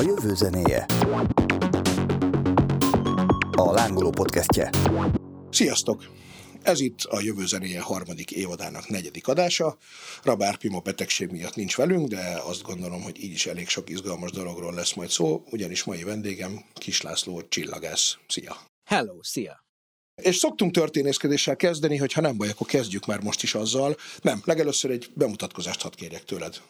A jövő zenéje. A Lángoló podcastje. Sziasztok! Ez itt a Jövő zenéje harmadik évadának negyedik adása. Rabár Pima betegség miatt nincs velünk, de azt gondolom, hogy így is elég sok izgalmas dologról lesz majd szó, ugyanis mai vendégem Kis László csillagász. Szia! Hello, szia! És szoktunk történészkedéssel kezdeni, hogy ha nem baj, akkor kezdjük már most is azzal. Nem, legelőször egy bemutatkozást hadd kérjek tőled.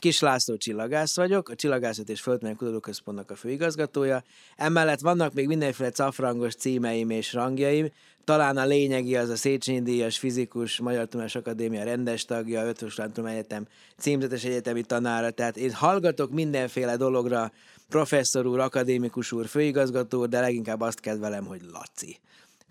Kis László csillagász vagyok, a Csillagászat és Földművelő Kutatóközpontnak a főigazgatója. Emellett vannak még mindenféle cafrangos címeim és rangjaim, talán a lényegi az a Széchenyi díjas fizikus, Magyar Tudományos Akadémia rendes tagja, Ötvös Egyetem címzetes egyetemi tanára, tehát én hallgatok mindenféle dologra, professzor úr, akadémikus úr, főigazgató úr, de leginkább azt kedvelem, hogy Laci.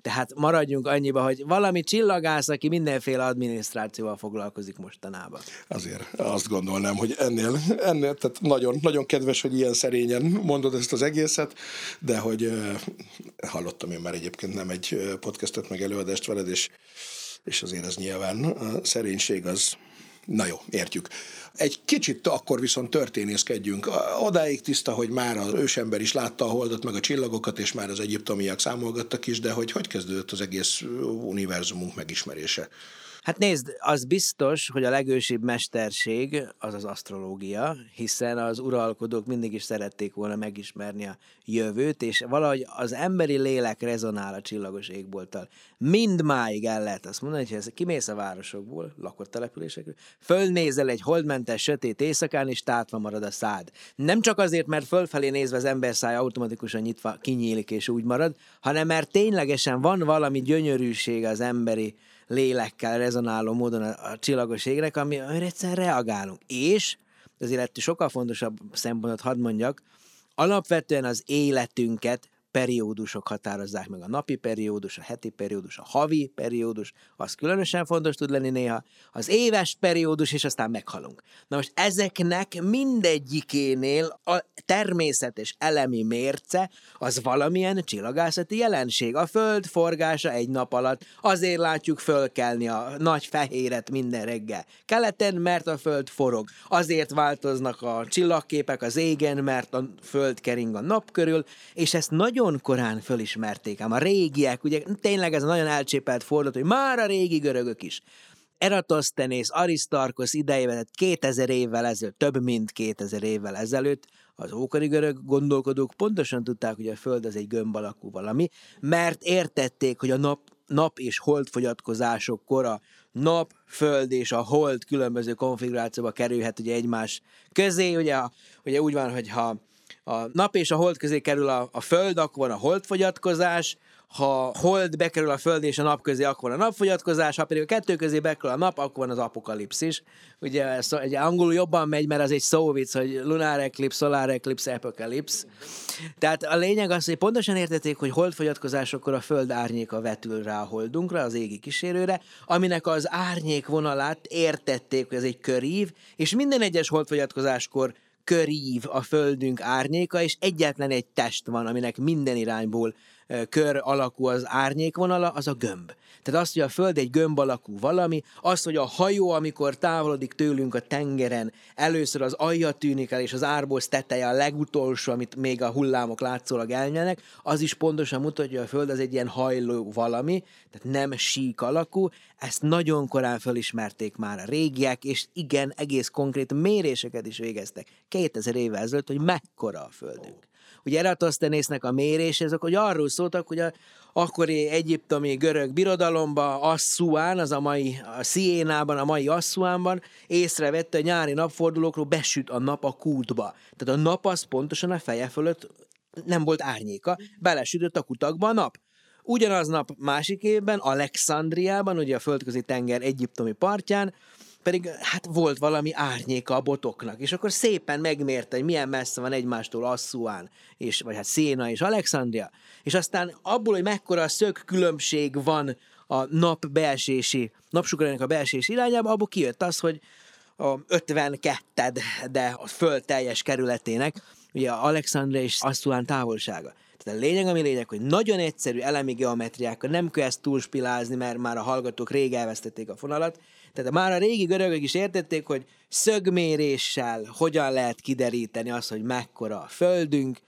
Tehát maradjunk annyiba, hogy valami csillagász, aki mindenféle adminisztrációval foglalkozik mostanában. Azért azt gondolnám, hogy ennél, ennél tehát nagyon, nagyon kedves, hogy ilyen szerényen mondod ezt az egészet, de hogy hallottam én már egyébként nem egy podcastot, meg előadást veled, és, és azért ez nyilván a szerénység az, na jó, értjük. Egy kicsit akkor viszont történészkedjünk. Odáig tiszta, hogy már az ősember is látta a holdat, meg a csillagokat, és már az egyiptomiak számolgattak is, de hogy hogy kezdődött az egész univerzumunk megismerése? Hát nézd, az biztos, hogy a legősibb mesterség az az asztrológia, hiszen az uralkodók mindig is szerették volna megismerni a jövőt, és valahogy az emberi lélek rezonál a csillagos égbolttal. Mindmáig el lehet azt mondani, hogy ha kimész a városokból, lakott településekről, fölnézel egy holdmentes, sötét éjszakán, és tátva marad a szád. Nem csak azért, mert fölfelé nézve az ember száj automatikusan nyitva kinyílik és úgy marad, hanem mert ténylegesen van valami gyönyörűség az emberi lélekkel rezonáló módon a, a csillagos égnek, ami, amire egyszerűen reagálunk. És, azért sokkal fontosabb szempontot hadd mondjak, alapvetően az életünket periódusok határozzák meg. A napi periódus, a heti periódus, a havi periódus, az különösen fontos tud lenni néha, az éves periódus, és aztán meghalunk. Na most ezeknek mindegyikénél a természetes elemi mérce az valamilyen csillagászati jelenség. A föld forgása egy nap alatt, azért látjuk fölkelni a nagy fehéret minden reggel. Keleten, mert a föld forog. Azért változnak a csillagképek az égen, mert a föld kering a nap körül, és ezt nagyon nagyon korán fölismerték, ám a régiek, ugye tényleg ez a nagyon elcsépelt fordulat, hogy már a régi görögök is. Eratosthenész, Aristarkos idejében, tehát 2000 évvel ezelőtt, több mint 2000 évvel ezelőtt, az ókori görög gondolkodók pontosan tudták, hogy a Föld az egy gömb alakú valami, mert értették, hogy a nap, nap és hold fogyatkozásokkor a nap, föld és a hold különböző konfigurációba kerülhet ugye egymás közé. Ugye, ugye úgy van, hogy ha a nap és a hold közé kerül a, a föld, akkor van a holdfogyatkozás, ha hold bekerül a föld és a nap közé, akkor van a napfogyatkozás, ha pedig a kettő közé bekerül a nap, akkor van az apokalipszis. Ugye ez egy angolul jobban megy, mert az egy szóvic, hogy lunar eclipse, solar eclipse, apocalypse. Tehát a lényeg az, hogy pontosan értették, hogy holdfogyatkozásokkor a föld árnyéka vetül rá a holdunkra, az égi kísérőre, aminek az árnyék vonalát értették, hogy ez egy körív, és minden egyes holdfogyatkozáskor körív a földünk árnyéka, és egyetlen egy test van, aminek minden irányból kör alakú az árnyékvonala, az a gömb. Tehát azt, hogy a Föld egy gömb alakú valami, az, hogy a hajó, amikor távolodik tőlünk a tengeren, először az alja tűnik el, és az árboz teteje a legutolsó, amit még a hullámok látszólag elnyelnek, az is pontosan mutatja, hogy a Föld az egy ilyen hajló valami, tehát nem sík alakú. Ezt nagyon korán felismerték már a régiek, és igen, egész konkrét méréseket is végeztek 2000 évvel ezelőtt, hogy mekkora a Földünk. Ugye Eratosthenésznek a mérés, ezek hogy arról szóltak, hogy a akkori egyiptomi görög birodalomba, Asszuán, az a mai a Sziénában, a mai Asszuánban észrevette, hogy nyári napfordulókról besüt a nap a kútba. Tehát a nap az pontosan a feje fölött nem volt árnyéka, belesütött a kutakba a nap. Ugyanaz nap másik évben, Alexandriában, ugye a földközi tenger egyiptomi partján, pedig hát volt valami árnyéka a botoknak, és akkor szépen megmérte, hogy milyen messze van egymástól Asszuán, és, vagy hát Széna és Alexandria, és aztán abból, hogy mekkora szög különbség van a nap belsési, napsugarának a belsési irányába, abból kijött az, hogy a 52 de a föld teljes kerületének, ugye Alexandria és Asszuán távolsága. Tehát a lényeg, ami lényeg, hogy nagyon egyszerű elemi geometriákkal nem kell ezt túlspilázni, mert már a hallgatók rég elvesztették a fonalat, Tehát már a régi görögök is értették, hogy szögméréssel hogyan lehet kideríteni azt, hogy mekkora a földünk,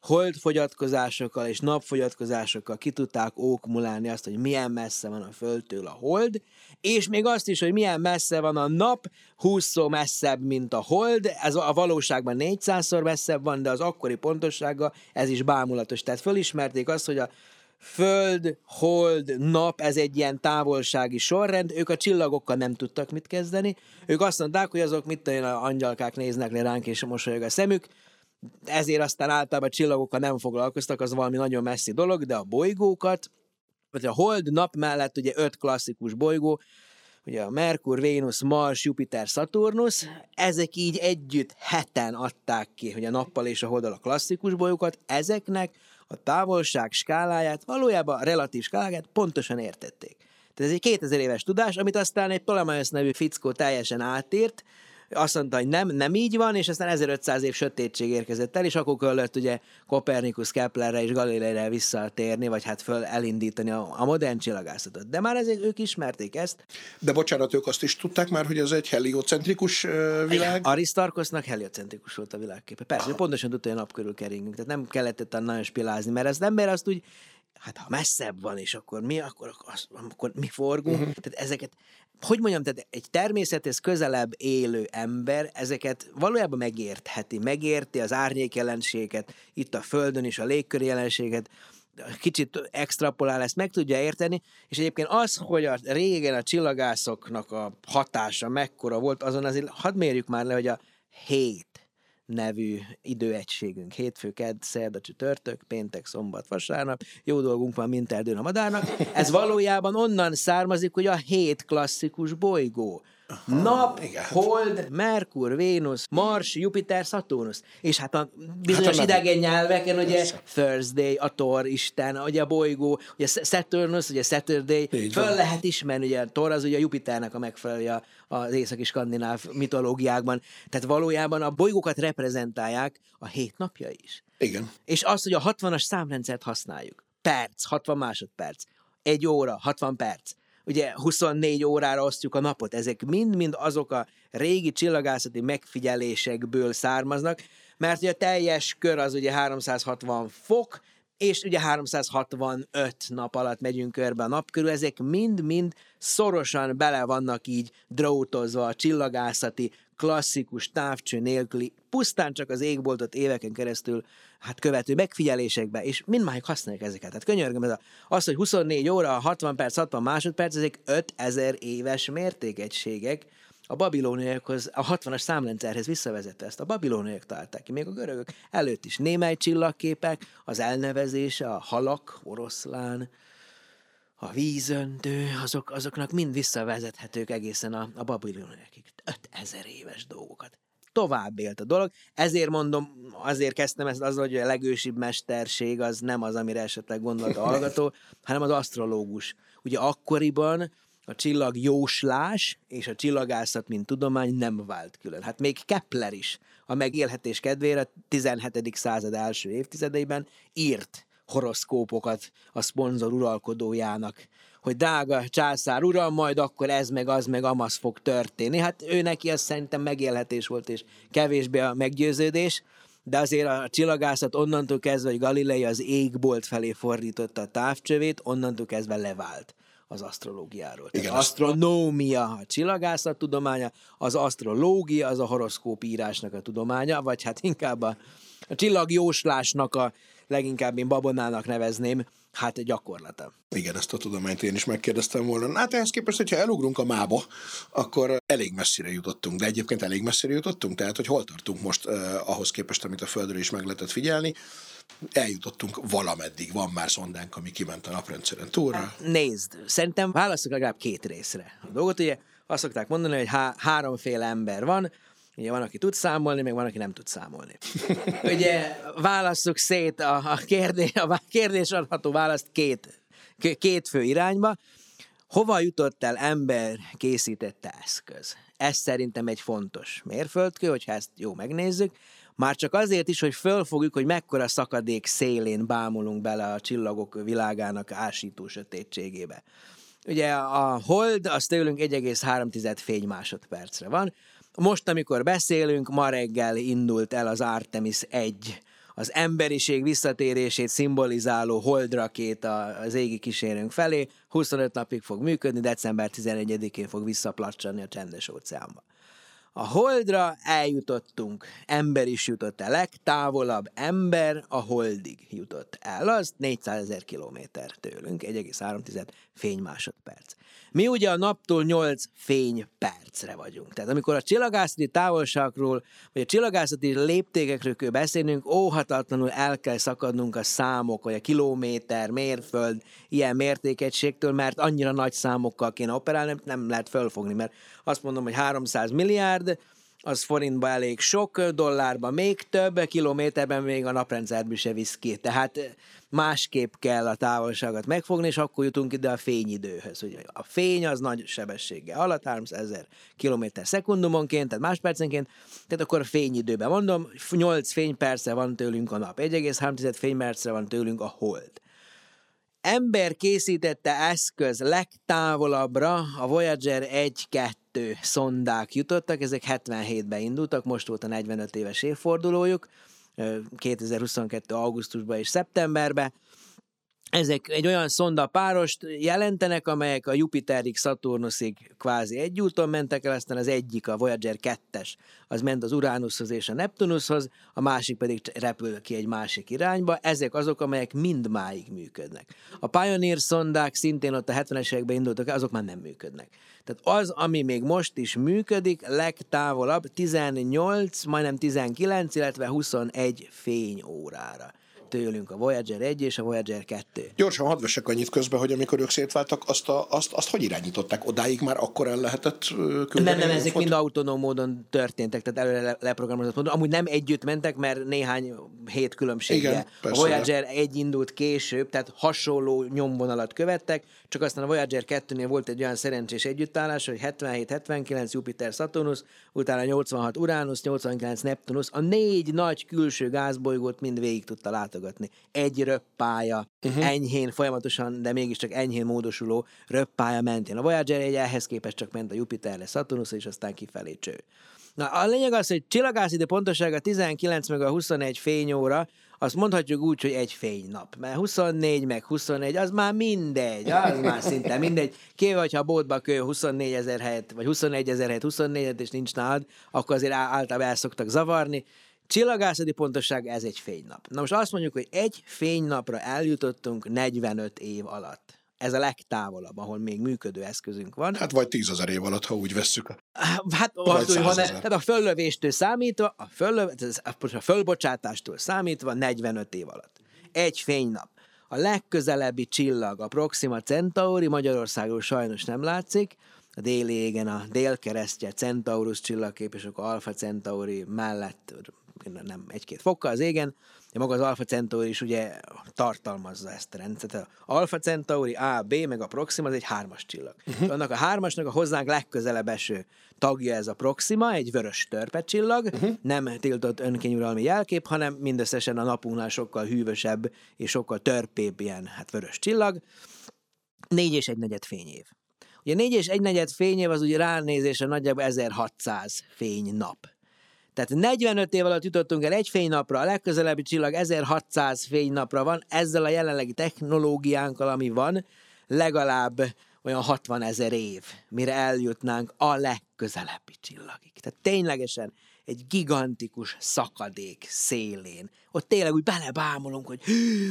holdfogyatkozásokkal és napfogyatkozásokkal ki tudták ókmulálni azt, hogy milyen messze van a Földtől a hold, és még azt is, hogy milyen messze van a nap, 20 messzebb, mint a hold, ez a valóságban 400-szor messzebb van, de az akkori pontossága ez is bámulatos. Tehát fölismerték azt, hogy a Föld, hold, nap, ez egy ilyen távolsági sorrend, ők a csillagokkal nem tudtak mit kezdeni, ők azt mondták, hogy azok mit tudom, angyalkák néznek le ránk és mosolyog a szemük, ezért aztán általában csillagokkal nem foglalkoztak, az valami nagyon messzi dolog, de a bolygókat, vagy a Hold nap mellett ugye öt klasszikus bolygó, ugye a Merkur, Vénusz, Mars, Jupiter, Saturnus, ezek így együtt heten adták ki, hogy a nappal és a holdal a klasszikus bolygókat, ezeknek a távolság skáláját, valójában a relatív skáláját pontosan értették. Tehát ez egy 2000 éves tudás, amit aztán egy Ptolemaios nevű fickó teljesen átírt, azt mondta, hogy nem, nem így van, és aztán 1500 év sötétség érkezett el, és akkor kellett ugye Kopernikus, Keplerre és Galileire visszatérni, vagy hát föl elindítani a, a modern csillagászatot. De már ezek ők ismerték ezt. De bocsánat, ők azt is tudták már, hogy ez egy heliocentrikus világ? Aristarkosznak heliocentrikus volt a világképe. Persze, pontosan tudta, hogy a nap körül keringünk, tehát nem kellett itt nagyon spilázni, mert az ember azt úgy hát ha messzebb van, és akkor mi, akkor, az, akkor mi forgunk. Uh-huh. Tehát ezeket, hogy mondjam, tehát egy természethez közelebb élő ember ezeket valójában megértheti, megérti az árnyék jelenséget, itt a Földön is a légkör jelenséget, kicsit extrapolál, ezt meg tudja érteni, és egyébként az, hogy a régen a csillagászoknak a hatása mekkora volt, azon azért hadd mérjük már le, hogy a hét nevű időegységünk. Hétfő, kedd, szerda, csütörtök, péntek, szombat, vasárnap. Jó dolgunk van, mint erdőn a madárnak. Ez valójában onnan származik, hogy a hét klasszikus bolygó. Nap, igen. Hold, Merkur, Vénusz, Mars, Jupiter, Saturnus. És hát a bizonyos hát a idegen nyelveken, ugye Thursday, a Thor, Isten, ugye a bolygó, ugye Saturnus, ugye Saturday, Így föl van. lehet ismerni, ugye a Thor az ugye a Jupiternek a megfelelője az északi skandináv mitológiákban. Tehát valójában a bolygókat reprezentálják a hét napja is. Igen. És az, hogy a 60-as számrendszert használjuk. Perc, 60 másodperc. Egy óra, 60 perc ugye 24 órára osztjuk a napot, ezek mind-mind azok a régi csillagászati megfigyelésekből származnak, mert ugye a teljes kör az ugye 360 fok, és ugye 365 nap alatt megyünk körbe a nap körül, ezek mind-mind szorosan bele vannak így drótozva a csillagászati, klasszikus távcső nélküli, pusztán csak az égboltot éveken keresztül hát követő megfigyelésekbe, és mindmáig használják ezeket. Tehát könyörgöm, ez a, az, hogy 24 óra, 60 perc, 60 másodperc, ezek 5000 éves mértékegységek, a babilóniakhoz, a 60-as számrendszerhez visszavezette ezt. A babilóniak találták ki, még a görögök előtt is. Némely csillagképek, az elnevezése, a halak, oroszlán, a vízöntő, azok, azoknak mind visszavezethetők egészen a, a babilóniakig. 5000 éves dolgokat tovább élt a dolog. Ezért mondom, azért kezdtem ezt azzal, hogy a legősibb mesterség az nem az, amire esetleg gondolt a hallgató, hanem az asztrológus. Ugye akkoriban a csillag jóslás és a csillagászat, mint tudomány nem vált külön. Hát még Kepler is a megélhetés kedvére 17. század első évtizedeiben írt horoszkópokat a szponzor uralkodójának, hogy drága császár uram, majd akkor ez meg az meg amaz fog történni. Hát ő neki ez szerintem megélhetés volt, és kevésbé a meggyőződés, de azért a csillagászat onnantól kezdve, hogy Galilei az égbolt felé fordította a távcsövét, onnantól kezdve levált az asztrológiáról. Igen, az asztronómia a csillagászat tudománya, az asztrológia az a horoszkóp írásnak a tudománya, vagy hát inkább a, a csillagjóslásnak a leginkább én babonának nevezném, hát gyakorlata. Igen, ezt a tudományt én is megkérdeztem volna. Hát ehhez képest, hogyha elugrunk a mába, akkor elég messzire jutottunk, de egyébként elég messzire jutottunk, tehát hogy hol tartunk most eh, ahhoz képest, amit a Földről is meg lehetett figyelni eljutottunk valameddig, van már szondánk, ami kiment a naprendszeren túlra. Nézd, szerintem válaszok legalább két részre. A dolgot ugye azt szokták mondani, hogy há- háromféle ember van, Ugye van, aki tud számolni, meg van, aki nem tud számolni. Ugye válasszuk szét a, a, kérdés, a kérdés adható választ két, két fő irányba. Hova jutott el ember készítette eszköz? Ez szerintem egy fontos mérföldkő, hogyha ezt jó megnézzük. Már csak azért is, hogy fölfogjuk, hogy mekkora szakadék szélén bámulunk bele a csillagok világának ásító sötétségébe. Ugye a hold az tőlünk 1,3 fény másodpercre van. Most, amikor beszélünk, ma reggel indult el az Artemis 1 az emberiség visszatérését szimbolizáló holdrakéta az égi kísérőnk felé. 25 napig fog működni, december 11-én fog visszaplacsani a csendes óceánba. A holdra eljutottunk, ember is jutott el, legtávolabb ember a holdig jutott el, az 400 ezer kilométer tőlünk, 1,3 fénymásodperc. Mi ugye a naptól 8 fénypercre vagyunk. Tehát amikor a csillagászati távolságról, vagy a csillagászati léptékekről kell beszélnünk, óhatatlanul el kell szakadnunk a számok, vagy a kilométer, mérföld, ilyen mértékegységtől, mert annyira nagy számokkal kéne operálni, nem lehet fölfogni, mert azt mondom, hogy 300 milliárd, az forintba elég sok, dollárba még több, kilométerben még a naprendszerből se visz ki. Tehát másképp kell a távolságot megfogni, és akkor jutunk ide a fényidőhöz. Ugye a fény az nagy sebességgel alatt, 300 ezer km szekundumonként, tehát máspercenként, tehát akkor a fényidőben mondom, 8 fényperce van tőlünk a nap, 1,3 fénypercre van tőlünk a hold. Ember készítette eszköz legtávolabbra a Voyager 1-2 szondák jutottak, ezek 77-ben indultak, most volt a 45 éves évfordulójuk, 2022. augusztusban és szeptemberben. Ezek egy olyan szonda párost jelentenek, amelyek a Jupiterig, Saturnusig kvázi egy mentek el, aztán az egyik, a Voyager 2-es, az ment az Uranushoz és a Neptunushoz, a másik pedig repül ki egy másik irányba. Ezek azok, amelyek mind máig működnek. A Pioneer szondák szintén ott a 70-es években indultak, azok már nem működnek. Tehát az, ami még most is működik, legtávolabb 18, majdnem 19, illetve 21 fényórára tőlünk a Voyager 1 és a Voyager 2. Gyorsan hadd vessek annyit közben, hogy amikor ők szétváltak, azt, a, azt, azt hogy irányították? Odáig már akkor el lehetett küldeni? Nem, nem, ezek mind autonóm módon történtek, tehát előre leprogramozott módon. Amúgy nem együtt mentek, mert néhány hét különbséggel. Igen, a Voyager 1 indult később, tehát hasonló nyomvonalat követtek, csak aztán a Voyager 2-nél volt egy olyan szerencsés együttállás, hogy 77-79 Jupiter Saturnus, utána 86 Uranus, 89 Neptunus, a négy nagy külső gázbolygót mind végig tudta látogatni. Egy röppája, uh-huh. enyhén, folyamatosan, de mégiscsak enyhén módosuló röppája mentén. A Voyager egy ehhez képest csak ment a Jupiterre, Saturnus, és aztán kifelé cső. Na, a lényeg az, hogy csillagászidő pontossága 19 meg a 21 fényóra, azt mondhatjuk úgy, hogy egy fénynap. Mert 24 meg 21, az már mindegy, az már szinte mindegy. Kéve, hogyha a boltba kő 24 ezer helyet, vagy 21 ezer helyet 24 és nincs nálad, akkor azért általában el szoktak zavarni. Csillagászati pontosság, ez egy fénynap. Na most azt mondjuk, hogy egy fénynapra eljutottunk 45 év alatt. Ez a legtávolabb, ahol még működő eszközünk van. Hát vagy tízezer év alatt, ha úgy vesszük. Hát hogy van, tehát a föllövéstől számítva, a, föllöv, a fölbocsátástól számítva 45 év alatt. Egy fénynap. A legközelebbi csillag, a Proxima Centauri, Magyarországon sajnos nem látszik, a déli égen a délkeresztje Centaurus csillagkép, és akkor Alpha Centauri mellett nem egy-két fokkal az égen, de maga az Alpha Centauri is ugye tartalmazza ezt a rendszert. A Alpha Centauri A, B, meg a Proxima, az egy hármas csillag. Uh-huh. Annak a hármasnak a hozzánk legközelebb eső tagja ez a Proxima, egy vörös törpe csillag, uh-huh. nem tiltott önkényuralmi jelkép, hanem mindösszesen a napunknál sokkal hűvösebb és sokkal törpébb ilyen hát vörös csillag. Négy és egy negyed fényév. Ugye négy és egy negyed fényév az ugye ránézésre nagyjából 1600 fénynap. Tehát 45 év alatt jutottunk el egy fénynapra, a legközelebbi csillag 1600 fénynapra van, ezzel a jelenlegi technológiánkkal, ami van, legalább olyan 60 ezer év, mire eljutnánk a legközelebbi csillagig. Tehát ténylegesen egy gigantikus szakadék szélén. Ott tényleg úgy belebámulunk, hogy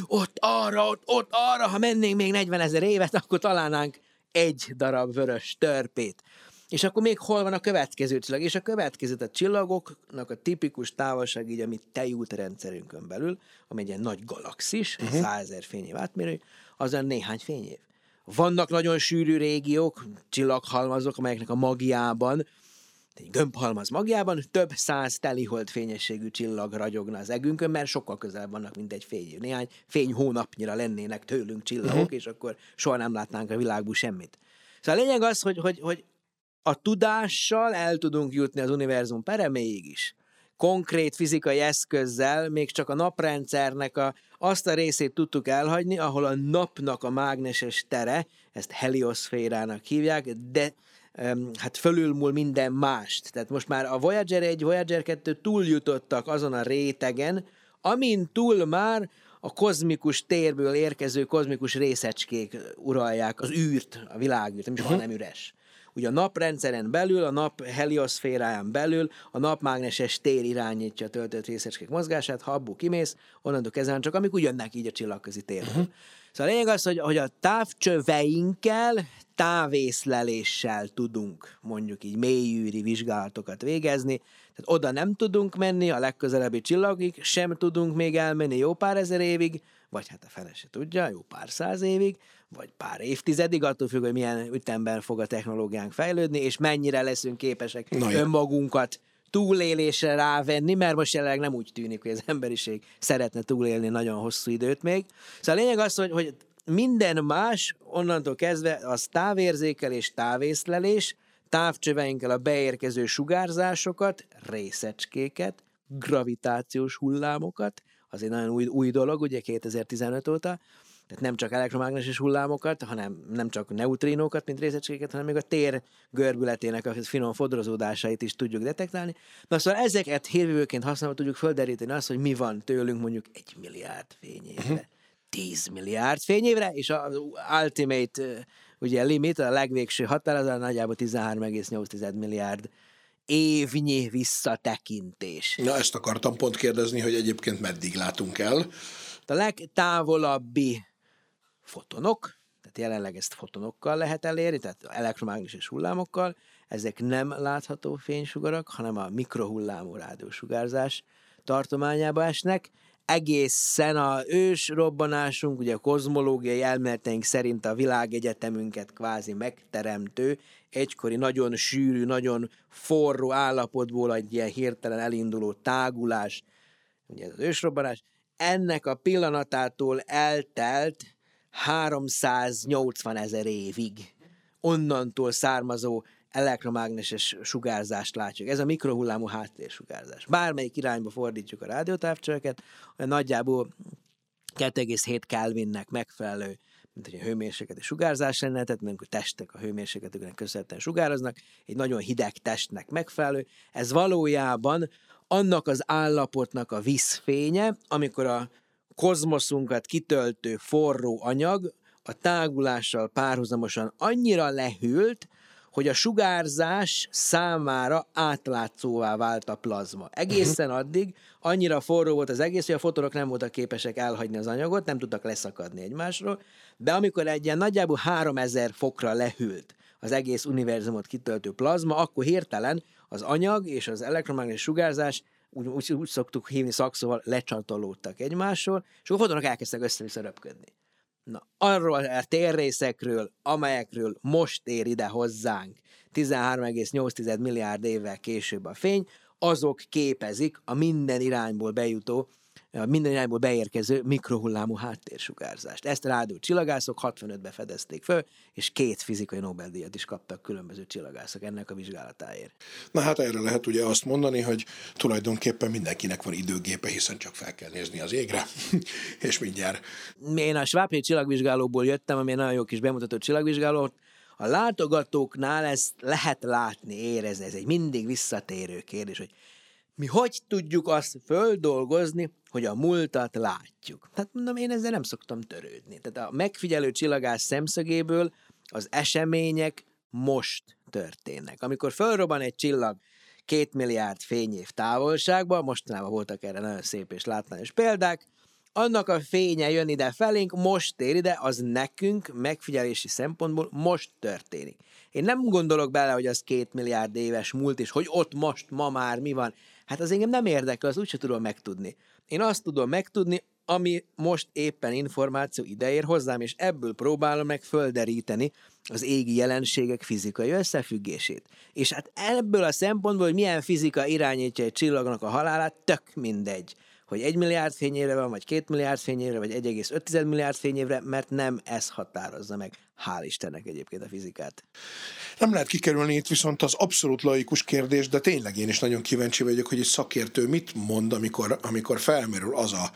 ott arra, ott, ott arra, ha mennénk még 40 ezer évet, akkor találnánk egy darab vörös törpét. És akkor még hol van a következő csillag? És a következő, a csillagoknak a tipikus távolság, így a mi tejútrendszerünkön belül, ami egy ilyen nagy galaxis, uh-huh. 100 ezer fényév átmérő, az a néhány fényév. Vannak nagyon sűrű régiók, csillaghalmazok, amelyeknek a magiában, egy gömbhalmaz magjában több száz telihold fényességű csillag ragyogna az egünkön, mert sokkal közel vannak, mint egy fény. Néhány fény hónapnyira lennének tőlünk csillagok, uh-huh. és akkor soha nem látnánk a világból semmit. Szóval a lényeg az, hogy, hogy, hogy a tudással el tudunk jutni az univerzum pereméig is. konkrét fizikai eszközzel még csak a naprendszernek a, azt a részét tudtuk elhagyni, ahol a napnak a mágneses tere, ezt helioszférának hívják, de hát fölülmúl minden mást. Tehát most már a Voyager 1, Voyager 2 túljutottak azon a rétegen, amin túl már a kozmikus térből érkező kozmikus részecskék uralják az űrt, a világűrt, nem is uh-huh. nem üres. Ugye a naprendszeren belül, a nap helioszféráján belül a napmágneses tér irányítja a töltött részecskék mozgását, ha abból kimész, onnantól kezdve csak amikor jönnek így a csillagközi térből. Uh-huh. Szóval a lényeg az, hogy, hogy a távcsöveinkkel távészleléssel tudunk mondjuk így mélyűri vizsgálatokat végezni, tehát oda nem tudunk menni, a legközelebbi csillagig sem tudunk még elmenni jó pár ezer évig, vagy hát a fele se tudja, jó pár száz évig, vagy pár évtizedig, attól függ, hogy milyen ütemben fog a technológiánk fejlődni, és mennyire leszünk képesek Na, önmagunkat túlélésre rávenni, mert most jelenleg nem úgy tűnik, hogy az emberiség szeretne túlélni nagyon hosszú időt még. Szóval a lényeg az, hogy, hogy minden más onnantól kezdve az távérzékelés, távészlelés, távcsöveinkkel a beérkező sugárzásokat, részecskéket, gravitációs hullámokat, az egy nagyon új, új dolog, ugye 2015 óta, tehát nem csak elektromágneses hullámokat, hanem nem csak neutrinókat, mint részecskéket, hanem még a tér görbületének a finom fodrozódásait is tudjuk detektálni. Na szóval ezeket hírvívőként használva tudjuk földeríteni azt, hogy mi van tőlünk mondjuk egy milliárd fényévre, uh-huh. 10 milliárd fényévre, és az ultimate ugye limit, a legvégső határ az a nagyjából 13,8 milliárd évnyi visszatekintés. Na ezt akartam pont kérdezni, hogy egyébként meddig látunk el. A legtávolabbi fotonok, tehát jelenleg ezt fotonokkal lehet elérni, tehát elektromágneses hullámokkal, ezek nem látható fénysugarak, hanem a mikrohullámú rádiósugárzás tartományába esnek, egészen a ős robbanásunk, ugye a kozmológiai elméleteink szerint a világegyetemünket kvázi megteremtő, egykori nagyon sűrű, nagyon forró állapotból egy ilyen hirtelen elinduló tágulás, ugye ez az ősrobbanás, ennek a pillanatától eltelt 380 ezer évig onnantól származó elektromágneses sugárzást látjuk. Ez a mikrohullámú háttérsugárzás. Bármelyik irányba fordítjuk a rádiótávcsöveket, nagyjából 2,7 Kelvinnek megfelelő mint hogy a hőmérsékleti sugárzás lenne, tehát mondjuk a testek a hőmérsékletüknek köszönhetően sugáraznak, egy nagyon hideg testnek megfelelő. Ez valójában annak az állapotnak a vízfénye, amikor a kozmoszunkat kitöltő forró anyag a tágulással párhuzamosan annyira lehűlt, hogy a sugárzás számára átlátszóvá vált a plazma. Egészen uh-huh. addig annyira forró volt az egész, hogy a fotonok nem voltak képesek elhagyni az anyagot, nem tudtak leszakadni egymásról, de amikor egy ilyen nagyjából 3000 fokra lehűlt az egész univerzumot kitöltő plazma, akkor hirtelen az anyag és az elektromágneses sugárzás úgy, úgy, úgy szoktuk hívni szakszóval, lecsatolódtak egymásról, és a fotonok elkezdtek össze-vissza röpködni. Na, arról a térrészekről, amelyekről most ér ide hozzánk 13,8 milliárd évvel később a fény, azok képezik a minden irányból bejutó minden irányból beérkező mikrohullámú háttérsugárzást. Ezt rádió csillagászok 65-ben fedezték föl, és két fizikai Nobel-díjat is kaptak különböző csillagászok ennek a vizsgálatáért. Na hát erre lehet ugye azt mondani, hogy tulajdonképpen mindenkinek van időgépe, hiszen csak fel kell nézni az égre, és mindjárt. Én a Svábhely csillagvizsgálóból jöttem, ami nagyon jó kis bemutató csillagvizsgáló, a látogatóknál ezt lehet látni, érezni, ez egy mindig visszatérő kérdés, hogy mi hogy tudjuk azt földolgozni, hogy a múltat látjuk. Tehát mondom, én ezzel nem szoktam törődni. Tehát a megfigyelő csillagás szemszögéből az események most történnek. Amikor fölrobban egy csillag két milliárd fényév távolságban, mostanában voltak erre nagyon szép és látványos példák, annak a fénye jön ide felénk, most ér ide, az nekünk megfigyelési szempontból most történik. Én nem gondolok bele, hogy az két milliárd éves múlt, és hogy ott most, ma már mi van. Hát az engem nem érdekel, az úgyse tudom megtudni. Én azt tudom megtudni, ami most éppen információ ideér hozzám, és ebből próbálom meg földeríteni az égi jelenségek fizikai összefüggését. És hát ebből a szempontból, hogy milyen fizika irányítja egy csillagnak a halálát, tök mindegy hogy egy milliárd fényévre van, vagy két milliárd fényévre, vagy 1,5 milliárd fényévre, mert nem ez határozza meg. Hál' Istennek egyébként a fizikát. Nem lehet kikerülni itt viszont az abszolút laikus kérdés, de tényleg én is nagyon kíváncsi vagyok, hogy egy szakértő mit mond, amikor, amikor felmerül az a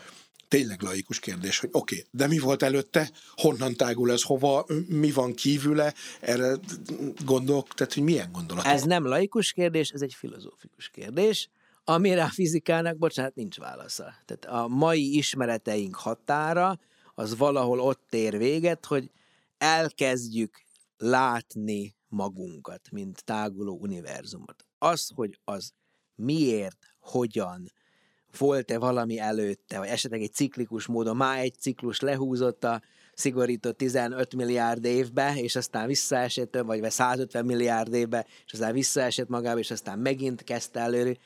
tényleg laikus kérdés, hogy oké, okay, de mi volt előtte, honnan tágul ez, hova, mi van kívüle, erre gondolok, tehát hogy milyen gondolatok? Ez nem laikus kérdés, ez egy filozófikus kérdés, amire a fizikának, bocsánat, nincs válasza. Tehát a mai ismereteink határa az valahol ott ér véget, hogy elkezdjük látni magunkat, mint táguló univerzumot. Az, hogy az miért, hogyan, volt-e valami előtte, vagy esetleg egy ciklikus módon, már egy ciklus lehúzott a szigorított 15 milliárd évbe, és aztán visszaesett, vagy 150 milliárd évbe, és aztán visszaesett magába, és aztán megint kezdte előre.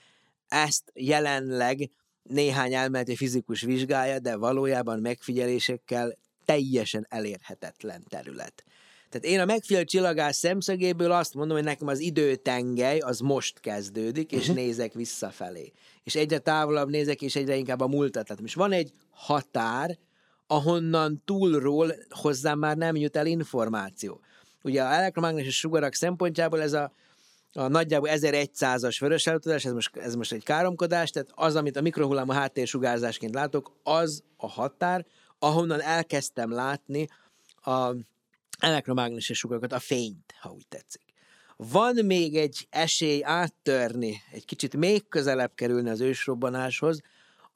Ezt jelenleg néhány elméleti fizikus vizsgálja, de valójában megfigyelésekkel teljesen elérhetetlen terület. Tehát én a megfigyelt csillagás szemszögéből azt mondom, hogy nekem az időtengely az most kezdődik, és uh-huh. nézek visszafelé. És egyre távolabb nézek, és egyre inkább a múltat látom. És van egy határ, ahonnan túlról hozzám már nem jut el információ. Ugye a elektromágneses sugarak szempontjából ez a, a nagyjából 1100-as vörös elutazás, ez most, ez most egy káromkodás, tehát az, amit a mikrohullámú háttérsugárzásként látok, az a határ, ahonnan elkezdtem látni a elektromágneses sugarakat, a fényt, ha úgy tetszik. Van még egy esély áttörni, egy kicsit még közelebb kerülni az ősrobbanáshoz,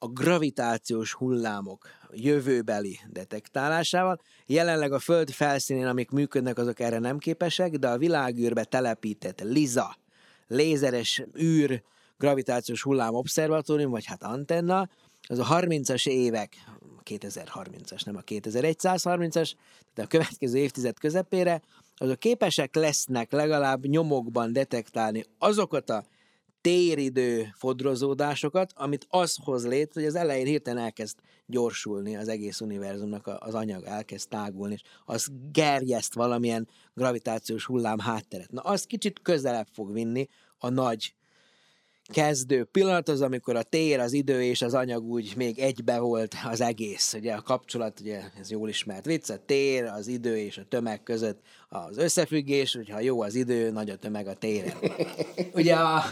a gravitációs hullámok jövőbeli detektálásával. Jelenleg a Föld felszínén, amik működnek, azok erre nem képesek, de a világűrbe telepített LISA, lézeres űr gravitációs hullám obszervatórium, vagy hát antenna, az a 30-as évek 2030-as, nem a 2130-as, de a következő évtized közepére, azok képesek lesznek legalább nyomokban detektálni azokat a téridő fodrozódásokat, amit az hoz létre, hogy az elején hirtelen elkezd gyorsulni az egész univerzumnak az anyag, elkezd tágulni, és az gerjeszt valamilyen gravitációs hullám hátteret. Na, az kicsit közelebb fog vinni a nagy kezdő pillanat az, amikor a tér, az idő és az anyag úgy még egybe volt az egész. Ugye a kapcsolat, ugye ez jól ismert vicc, a tér, az idő és a tömeg között az összefüggés, hogyha jó az idő, nagy a tömeg a téren. Ugye a,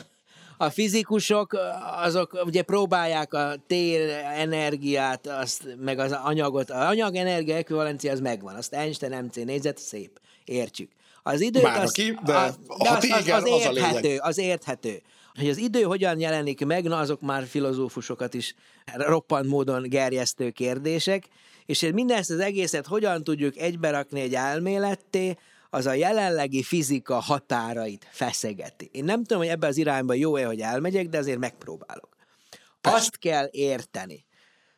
a fizikusok azok ugye próbálják a tér energiát, azt, meg az anyagot, az anyag energia ekvivalencia az megvan, azt Einstein MC nézett, szép, értjük. Az időt Már az, aki, de, a, de az, az, az, az, érthető, az érthető. Hogy az idő hogyan jelenik meg, na azok már filozófusokat is roppant módon gerjesztő kérdések, és mindezt az egészet hogyan tudjuk egyberakni egy elméletté, az a jelenlegi fizika határait feszegeti. Én nem tudom, hogy ebbe az irányba jó-e, hogy elmegyek, de azért megpróbálok. Azt kell érteni,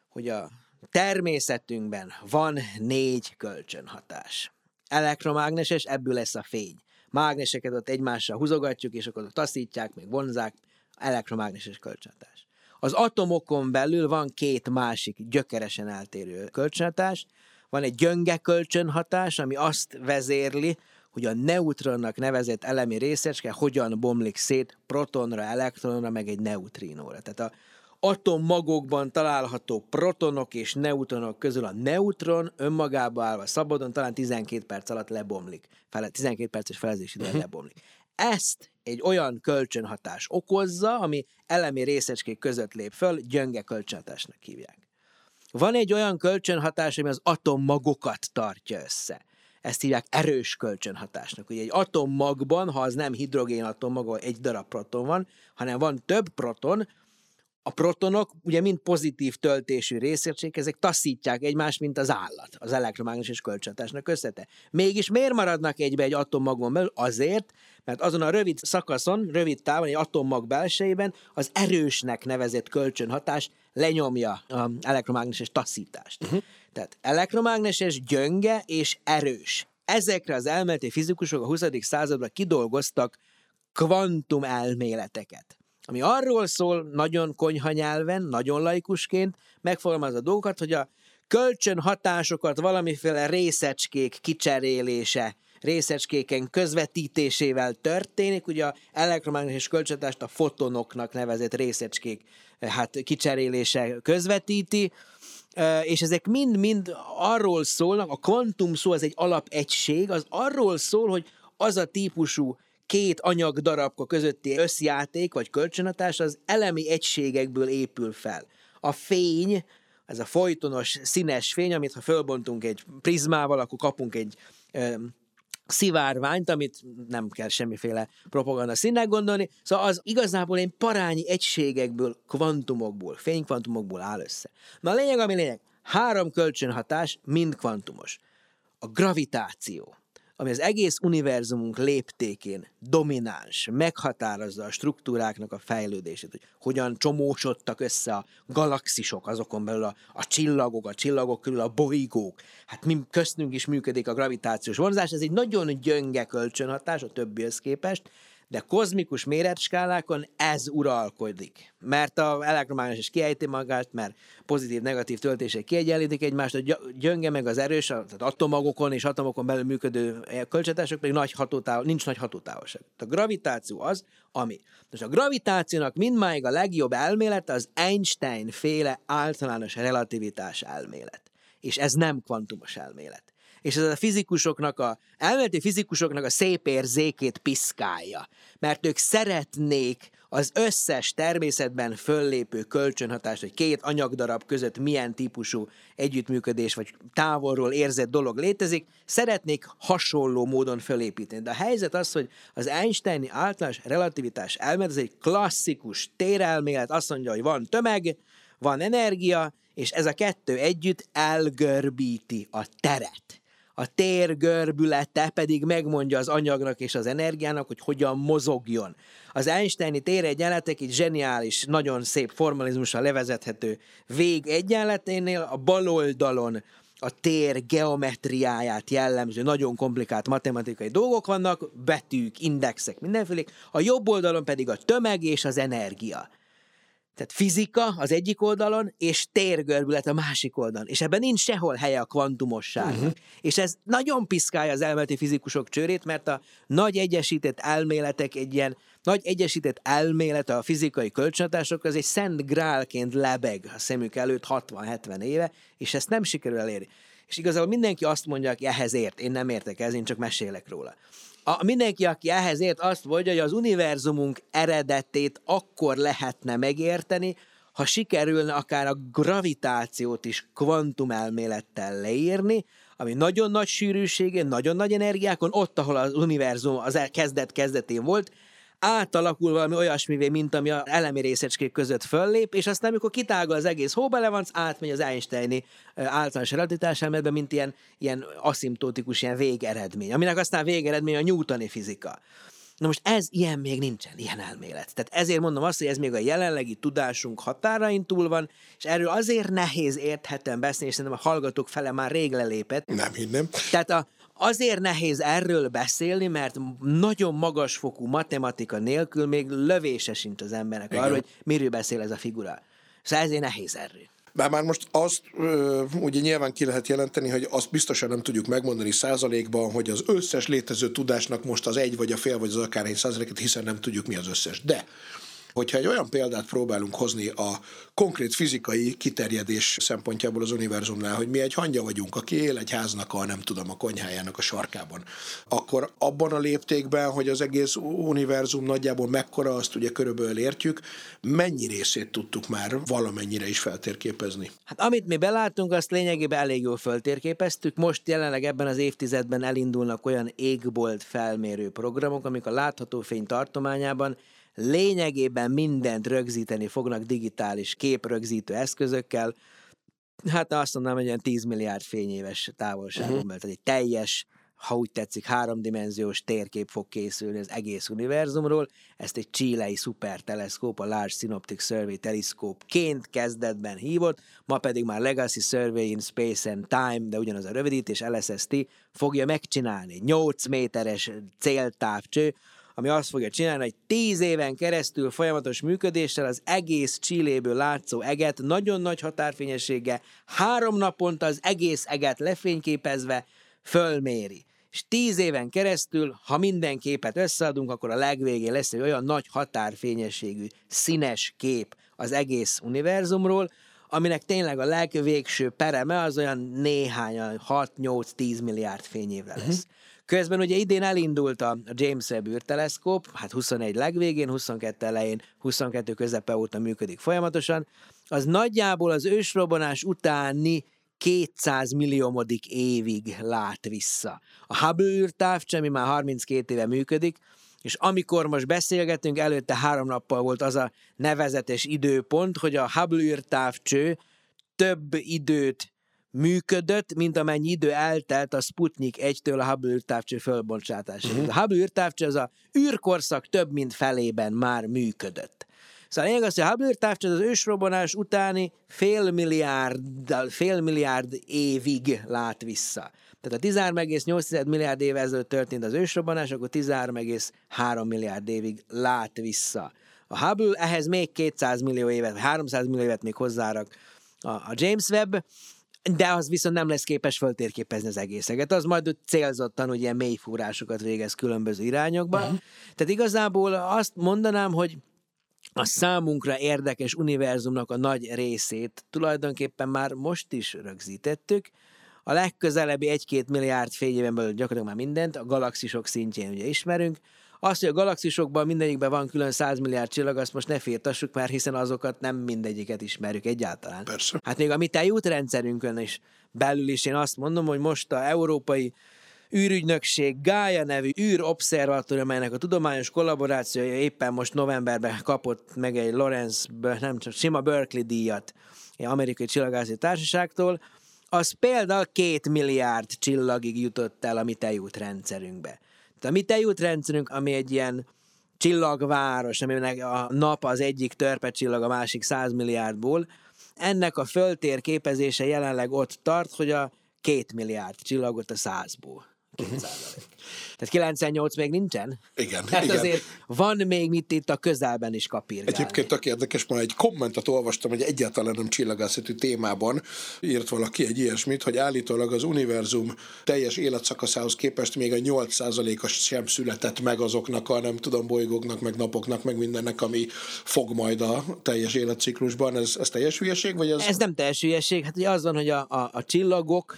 hogy a természetünkben van négy kölcsönhatás. Elektromágneses, ebből lesz a fény mágneseket ott egymással húzogatjuk, és akkor taszítják, még vonzák, elektromágneses kölcsönhatás. Az atomokon belül van két másik gyökeresen eltérő kölcsönhatás. Van egy gyönge kölcsönhatás, ami azt vezérli, hogy a neutronnak nevezett elemi részecske hogyan bomlik szét protonra, elektronra, meg egy neutrinóra. Tehát a atommagokban található protonok és neutronok közül a neutron önmagába állva szabadon talán 12 perc alatt lebomlik. Fele, 12 perces felezési idő uh-huh. lebomlik. Ezt egy olyan kölcsönhatás okozza, ami elemi részecskék között lép föl, gyönge kölcsönhatásnak hívják. Van egy olyan kölcsönhatás, ami az atommagokat tartja össze. Ezt hívják erős kölcsönhatásnak. Ugye egy atommagban, ha az nem hidrogén atommag, egy darab proton van, hanem van több proton, a protonok ugye mind pozitív töltésű részértség, ezek taszítják egymást, mint az állat, az elektromágneses kölcsönhatásnak összete. Mégis miért maradnak egybe egy atommagban belül? Azért, mert azon a rövid szakaszon, rövid távon, egy atommag belsejében az erősnek nevezett kölcsönhatás lenyomja az elektromágneses taszítást. Uh-huh. Tehát elektromágneses, gyönge és erős. Ezekre az elméleti fizikusok a 20. században kidolgoztak kvantum elméleteket ami arról szól nagyon konyha nyelven, nagyon laikusként, megfogalmaz a dolgokat, hogy a kölcsönhatásokat valamiféle részecskék kicserélése részecskéken közvetítésével történik. Ugye a elektromágneses kölcsönhatást a fotonoknak nevezett részecskék hát kicserélése közvetíti, és ezek mind-mind arról szólnak, a kvantum szó az egy alapegység, az arról szól, hogy az a típusú két anyag darabka közötti összjáték vagy kölcsönhatás az elemi egységekből épül fel. A fény, ez a folytonos színes fény, amit ha fölbontunk egy prizmával, akkor kapunk egy szivárványt, amit nem kell semmiféle propaganda színnek gondolni, szóval az igazából egy parányi egységekből, kvantumokból, fénykvantumokból áll össze. Na a lényeg, ami lényeg, három kölcsönhatás mind kvantumos. A gravitáció, ami az egész univerzumunk léptékén domináns, meghatározza a struktúráknak a fejlődését, hogy hogyan csomósodtak össze a galaxisok, azokon belül a, a csillagok, a csillagok körül a bolygók. Hát mi köztünk is működik a gravitációs vonzás, ez egy nagyon gyönge kölcsönhatás a többihez képest, de kozmikus méretskálákon ez uralkodik. Mert a elektromágneses kiejti magát, mert pozitív-negatív töltések kiegyenlítik egymást, a gyönge meg az erős, tehát atomagokon és atomokon belül működő kölcsönhatások pedig nagy hatótávol, nincs nagy hatótávolság. A gravitáció az, ami. Most a gravitációnak mindmáig a legjobb elmélet az Einstein féle általános relativitás elmélet. És ez nem kvantumos elmélet és ez a fizikusoknak, a elméleti fizikusoknak a szép érzékét piszkálja, mert ők szeretnék az összes természetben föllépő kölcsönhatást, hogy két anyagdarab között milyen típusú együttműködés vagy távolról érzett dolog létezik, szeretnék hasonló módon fölépíteni. De a helyzet az, hogy az Einsteini általános relativitás elmélet, ez egy klasszikus térelmélet, azt mondja, hogy van tömeg, van energia, és ez a kettő együtt elgörbíti a teret a tér görbülete pedig megmondja az anyagnak és az energiának, hogy hogyan mozogjon. Az Einsteini téregyenletek egy zseniális, nagyon szép formalizmussal levezethető vég egyenleténél a bal oldalon a tér geometriáját jellemző, nagyon komplikált matematikai dolgok vannak, betűk, indexek, mindenfélék, a jobb oldalon pedig a tömeg és az energia. Tehát fizika az egyik oldalon, és térgörbület a másik oldalon. És ebben nincs sehol helye a kvantumosságnak. Uh-huh. És ez nagyon piszkálja az elméleti fizikusok csőrét, mert a nagy egyesített elméletek egy ilyen nagy egyesített elmélet a fizikai kölcsönhatások az egy szent grálként lebeg a szemük előtt 60-70 éve, és ezt nem sikerül elérni. És igazából mindenki azt mondja, hogy ehhez ért, én nem értek ez, én csak mesélek róla a, mindenki, aki ehhez ért, azt mondja, hogy az univerzumunk eredetét akkor lehetne megérteni, ha sikerülne akár a gravitációt is kvantumelmélettel leírni, ami nagyon nagy sűrűségén, nagyon nagy energiákon, ott, ahol az univerzum az kezdet-kezdetén volt, átalakul valami olyasmivé, mint ami a elemi részecskék között föllép, és aztán, amikor kitágol az egész hóbelevanc, átmegy az Einsteini általános relativitás elméletbe, mint ilyen, ilyen aszimtótikus, ilyen végeredmény, aminek aztán végeredmény a Newtoni fizika. Na most ez ilyen még nincsen, ilyen elmélet. Tehát ezért mondom azt, hogy ez még a jelenlegi tudásunk határain túl van, és erről azért nehéz érthetem beszélni, és szerintem a hallgatók fele már rég lelépett. Nem hinném. Tehát a, Azért nehéz erről beszélni, mert nagyon magasfokú matematika nélkül még lövése sincs az embernek arról, hogy miről beszél ez a figura. Szóval ezért nehéz erről. Bár már most azt ö, ugye nyilván ki lehet jelenteni, hogy azt biztosan nem tudjuk megmondani százalékban, hogy az összes létező tudásnak most az egy vagy a fél vagy az akárhány százaléket, hiszen nem tudjuk mi az összes. De Hogyha egy olyan példát próbálunk hozni a konkrét fizikai kiterjedés szempontjából az univerzumnál, hogy mi egy hangya vagyunk, aki él egy háznak a, nem tudom, a konyhájának a sarkában, akkor abban a léptékben, hogy az egész univerzum nagyjából mekkora, azt ugye körülbelül értjük, mennyi részét tudtuk már valamennyire is feltérképezni? Hát amit mi belátunk, azt lényegében elég jól feltérképeztük. Most jelenleg ebben az évtizedben elindulnak olyan égbolt felmérő programok, amik a látható fény tartományában lényegében mindent rögzíteni fognak digitális képrögzítő eszközökkel, hát azt mondanám, hogy ilyen 10 milliárd fényéves távolságon uh-huh. mert egy teljes, ha úgy tetszik, háromdimenziós térkép fog készülni az egész univerzumról. Ezt egy csílei szuperteleszkóp, a Large Synoptic Survey Telescope-ként kezdetben hívott, ma pedig már Legacy Survey in Space and Time, de ugyanaz a rövidítés, LSST, fogja megcsinálni. 8 méteres céltávcső, ami azt fogja csinálni, hogy tíz éven keresztül folyamatos működéssel az egész Csilléből látszó eget nagyon nagy határfényessége három naponta az egész eget lefényképezve fölméri. és tíz éven keresztül, ha minden képet összeadunk, akkor a legvégén lesz egy olyan nagy határfényességű, színes kép az egész univerzumról, aminek tényleg a legvégső pereme az olyan néhány, 6-8-10 milliárd fényévre lesz. Uh-huh. Közben ugye idén elindult a James Webb űrteleszkóp, hát 21 legvégén, 22 elején, 22 közepe óta működik folyamatosan, az nagyjából az ősrobbanás utáni 200 milliómodik évig lát vissza. A Hubble űrtávcső, ami már 32 éve működik, és amikor most beszélgetünk, előtte három nappal volt az a nevezetes időpont, hogy a Hubble űrtávcső több időt működött, mint amennyi idő eltelt a Sputnik 1-től a Hubble űrtávcső fölbocsátásáig. Uh-huh. A Hubble űrtávcső az a űrkorszak több mint felében már működött. Szóval lényeg az, hogy a Hubble űrtávcső az ősrobbanás utáni fél milliárd, fél milliárd évig lát vissza. Tehát a 13,8 milliárd év ezelőtt történt az ősrobbanás, akkor 13,3 milliárd évig lát vissza. A Hubble ehhez még 200 millió évet, 300 millió évet még hozzárak a, a James Webb, de az viszont nem lesz képes föltérképezni az egészeket. Az majd célzottan, hogy ilyen mélyfúrásokat végez különböző irányokba. Uh-huh. Tehát igazából azt mondanám, hogy a számunkra érdekes univerzumnak a nagy részét tulajdonképpen már most is rögzítettük. A legközelebbi egy-két milliárd fényében belül gyakorlatilag már mindent, a galaxisok szintjén ugye ismerünk, azt, hogy a galaxisokban mindegyikben van külön 100 milliárd csillag, azt most ne féltassuk már, hiszen azokat nem mindegyiket ismerjük egyáltalán. Persze. Hát még a mi útrendszerünkön is belül is én azt mondom, hogy most a európai űrügynökség Gaia nevű űrobszervatórium, amelynek a tudományos kollaborációja éppen most novemberben kapott meg egy Lawrence, nem csak sima Berkeley díjat, egy amerikai csillagászati társaságtól, az például két milliárd csillagig jutott el a mi tejútrendszerünkbe. Tehát a mi tejútrendszerünk, ami egy ilyen csillagváros, aminek a nap az egyik törpecsillag, a másik 100 milliárdból, ennek a föltérképezése jelenleg ott tart, hogy a két milliárd csillagot a százból. Tehát 98 még nincsen? Igen. Tehát igen. azért van még mit itt a közelben is kapírgálni. Egyébként tök érdekes, ma egy kommentet olvastam, hogy egyáltalán nem csillagászati témában írt valaki egy ilyesmit, hogy állítólag az univerzum teljes életszakaszához képest még a 8%-as sem született meg azoknak a nem tudom bolygóknak, meg napoknak, meg mindennek, ami fog majd a teljes életciklusban. Ez, ez teljes hülyeség? Vagy ez... ez nem teljes hülyeség. Hát ugye az van, hogy a, a, a csillagok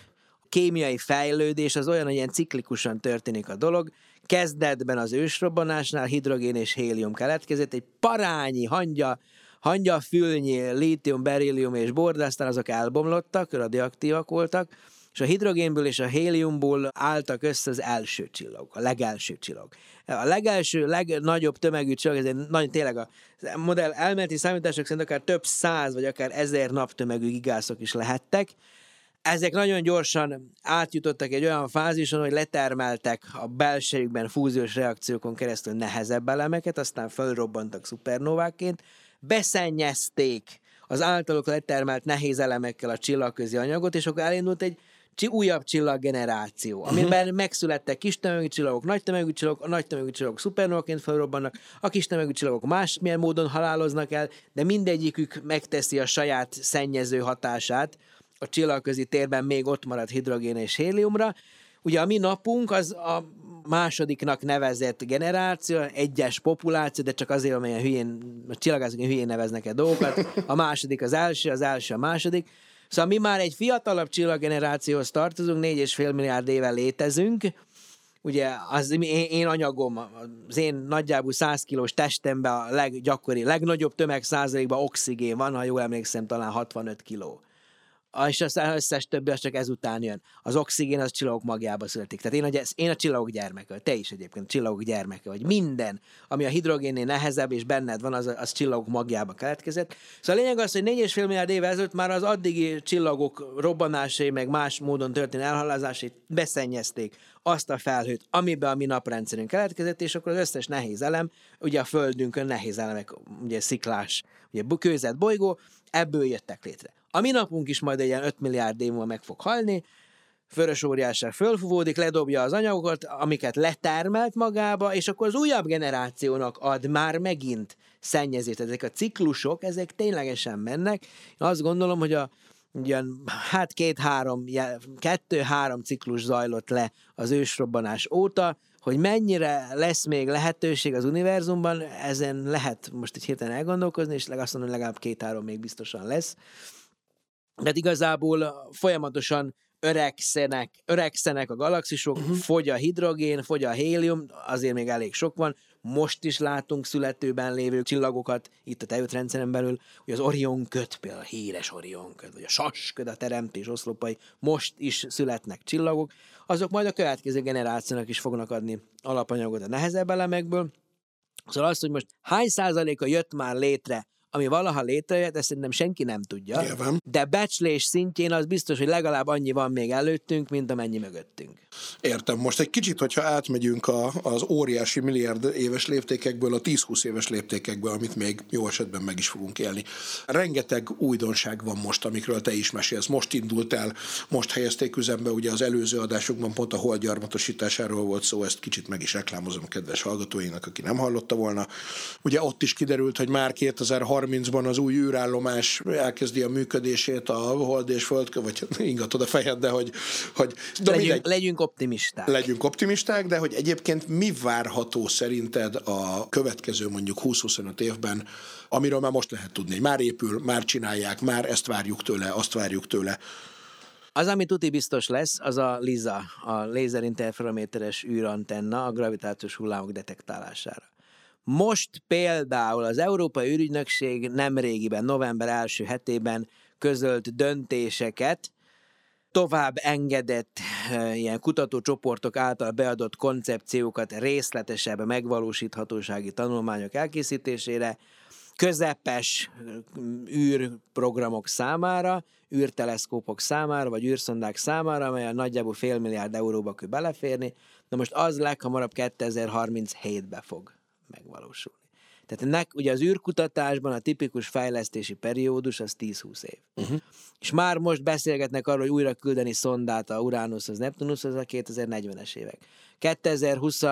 kémiai fejlődés az olyan, hogy ilyen ciklikusan történik a dolog. Kezdetben az ősrobbanásnál hidrogén és hélium keletkezett, egy parányi hangya, hangya fülnyi lítium, berillium és bor, de aztán azok elbomlottak, radioaktívak voltak, és a hidrogénből és a héliumból álltak össze az első csillag, a legelső csillag. A legelső, legnagyobb tömegű csillag, ez egy nagy, tényleg a modell elméleti számítások szerint akár több száz vagy akár ezer naptömegű gigászok is lehettek, ezek nagyon gyorsan átjutottak egy olyan fázison, hogy letermeltek a belsejükben fúziós reakciókon keresztül nehezebb elemeket, aztán fölrobbantak szupernováként, beszennyezték az általuk letermelt nehéz elemekkel a csillagközi anyagot, és akkor elindult egy újabb csillaggeneráció, amiben uh-huh. megszülettek kis tömegű csillagok, nagy tömegű csillagok, a nagy tömegű csillagok szupernovaként felrobbannak, a kis tömegű csillagok másmilyen módon haláloznak el, de mindegyikük megteszi a saját szennyező hatását, a csillagközi térben még ott marad hidrogén és héliumra. Ugye a mi napunk az a másodiknak nevezett generáció, egyes populáció, de csak azért, amelyen hülyén, a csillagászok hülyén neveznek egy dolgokat. A második az első, az első a második. Szóval mi már egy fiatalabb csillaggenerációhoz tartozunk, négy és fél milliárd éve létezünk, ugye az én, én anyagom, az én nagyjából 100 kilós testemben a leggyakori, legnagyobb tömeg százalékban oxigén van, ha jól emlékszem, talán 65 kiló és az összes többi az csak ezután jön. Az oxigén az csillagok magjába születik. Tehát én a, én a csillagok gyermeke, te is egyébként csillagok gyermeke vagy. Minden, ami a hidrogénnél nehezebb és benned van, az, az csillagok magjába keletkezett. Szóval a lényeg az, hogy 4,5 milliárd éve ezelőtt már az addigi csillagok robbanásai, meg más módon történő elhalázásait beszennyezték azt a felhőt, amiben a mi naprendszerünk keletkezett, és akkor az összes nehéz elem, ugye a Földünkön nehéz elemek, ugye sziklás, ugye kőzet bolygó, ebből jöttek létre. A mi napunk is majd egy ilyen 5 milliárd év múlva meg fog halni, vörös óriásság fölfúvódik, ledobja az anyagokat, amiket letermelt magába, és akkor az újabb generációnak ad már megint szennyezést. Ezek a ciklusok, ezek ténylegesen mennek. Én azt gondolom, hogy a, ugyan hát két-három, kettő-három ciklus zajlott le az ősrobbanás óta, hogy mennyire lesz még lehetőség az univerzumban, ezen lehet most egy héten elgondolkozni, és azt mondom, hogy legalább két-három még biztosan lesz. De igazából folyamatosan öregszenek, öregszenek a galaxisok, uh-huh. fogy a hidrogén, fogy a hélium, azért még elég sok van. Most is látunk születőben lévő csillagokat itt a tejútrendszeren belül, hogy az Orion köt, például a híres Orion köt, vagy a Sas köt, a teremtés oszlopai, most is születnek csillagok, azok majd a következő generációnak is fognak adni alapanyagot a nehezebb elemekből. Szóval az, hogy most hány százaléka jött már létre ami valaha létrejött, ezt szerintem senki nem tudja. Nyilván. De becslés szintjén az biztos, hogy legalább annyi van még előttünk, mint amennyi mögöttünk. Értem. Most egy kicsit, hogyha átmegyünk a, az óriási milliárd éves léptékekből a 10-20 éves léptékekből, amit még jó esetben meg is fogunk élni. Rengeteg újdonság van most, amikről te is mesélsz. Most indult el, most helyezték üzembe, ugye az előző adásokban pont a holdgyarmatosításáról volt szó, ezt kicsit meg is reklámozom a kedves hallgatóinak, aki nem hallotta volna. Ugye ott is kiderült, hogy már 2030 2030-ban az új űrállomás elkezdi a működését a hold és föld, vagy ingatod a fejed, de hogy... hogy de legyünk, mindegy, legyünk optimisták. Legyünk optimisták, de hogy egyébként mi várható szerinted a következő mondjuk 20-25 évben, amiről már most lehet tudni, már épül, már csinálják, már ezt várjuk tőle, azt várjuk tőle. Az, ami tuti biztos lesz, az a LISA, a lézerinterferométeres űrantenna a gravitációs hullámok detektálására. Most például az Európai Ürügynökség nemrégiben, november első hetében közölt döntéseket, tovább engedett ilyen kutatócsoportok által beadott koncepciókat részletesebb megvalósíthatósági tanulmányok elkészítésére, közepes űrprogramok számára, űrteleszkópok számára, vagy űrszondák számára, amely nagyjából fél milliárd euróba kell beleférni, de most az leghamarabb 2037-be fog megvalósulni. Tehát ennek ugye az űrkutatásban a tipikus fejlesztési periódus az 10-20 év. Uh-huh. És már most beszélgetnek arról, hogy újra küldeni szondát a Uranushoz, Neptunushoz a 2040-es évek. 2020,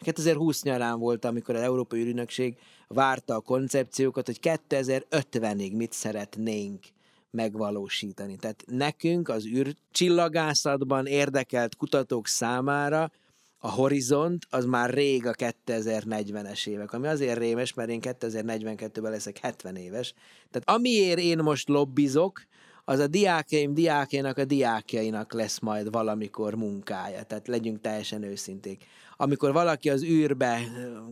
2020 nyarán volt, amikor az Európai űrügynökség várta a koncepciókat, hogy 2050-ig mit szeretnénk megvalósítani. Tehát nekünk az űrcsillagászatban érdekelt kutatók számára a horizont az már rég a 2040-es évek, ami azért rémes, mert én 2042-ben leszek 70 éves. Tehát amiért én most lobbizok, az a diákjaim diákjainak a diákjainak lesz majd valamikor munkája. Tehát legyünk teljesen őszinték. Amikor valaki az űrbe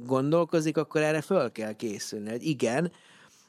gondolkozik, akkor erre föl kell készülni. Hogy igen,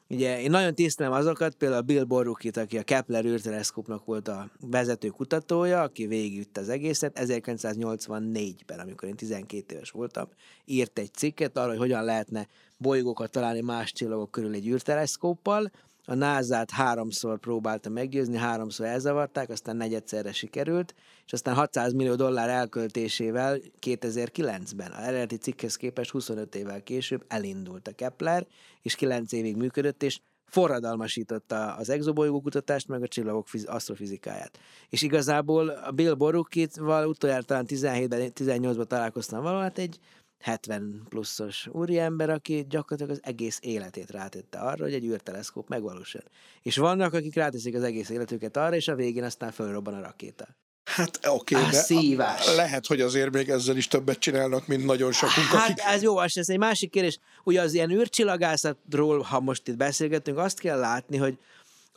Ugye én nagyon tisztelem azokat, például Bill Borukit, aki a Kepler űrteleszkópnak volt a vezető kutatója, aki végigütte az egészet, 1984-ben, amikor én 12 éves voltam, írt egy cikket arra, hogy hogyan lehetne bolygókat találni más csillagok körül egy űrteleszkóppal, a NASA-t háromszor próbálta meggyőzni, háromszor elzavarták, aztán negyedszerre sikerült, és aztán 600 millió dollár elköltésével 2009-ben, a eredeti cikkhez képest 25 évvel később elindult a Kepler, és 9 évig működött, és forradalmasította az exobolygó kutatást, meg a csillagok asztrofizikáját. És igazából a Bill Borukit-val utoljára talán 17-ben, 18-ban találkoztam valahol, hát egy 70 pluszos úriember, aki gyakorlatilag az egész életét rátette arra, hogy egy űrteleszkóp megvalósul. És vannak, akik ráteszik az egész életüket arra, és a végén aztán fölrobban a rakéta. Hát oké, okay, de szívás. lehet, hogy azért még ezzel is többet csinálnak, mint nagyon sokunk. Hát akik... ez jó, ez egy másik kérdés. Ugye az ilyen űrcsillagászatról, ha most itt beszélgetünk, azt kell látni, hogy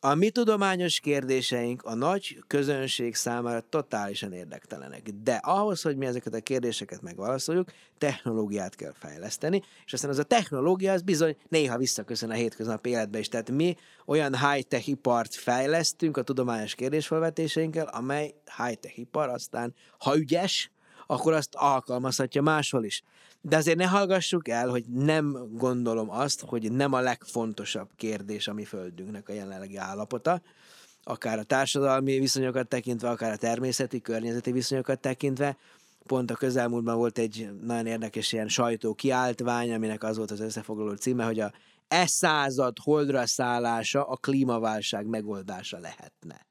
a mi tudományos kérdéseink a nagy közönség számára totálisan érdektelenek, de ahhoz, hogy mi ezeket a kérdéseket megválaszoljuk, technológiát kell fejleszteni, és aztán az a technológia az bizony néha visszaköszön a hétköznapi életbe is. Tehát mi olyan high-tech ipart fejlesztünk a tudományos kérdésfelvetéseinkkel, amely high-tech ipar aztán, ha ügyes, akkor azt alkalmazhatja máshol is. De azért ne hallgassuk el, hogy nem gondolom azt, hogy nem a legfontosabb kérdés a mi földünknek a jelenlegi állapota, akár a társadalmi viszonyokat tekintve, akár a természeti, környezeti viszonyokat tekintve. Pont a közelmúltban volt egy nagyon érdekes ilyen sajtó kiáltvány, aminek az volt az összefoglaló címe, hogy a e század holdra szállása a klímaválság megoldása lehetne.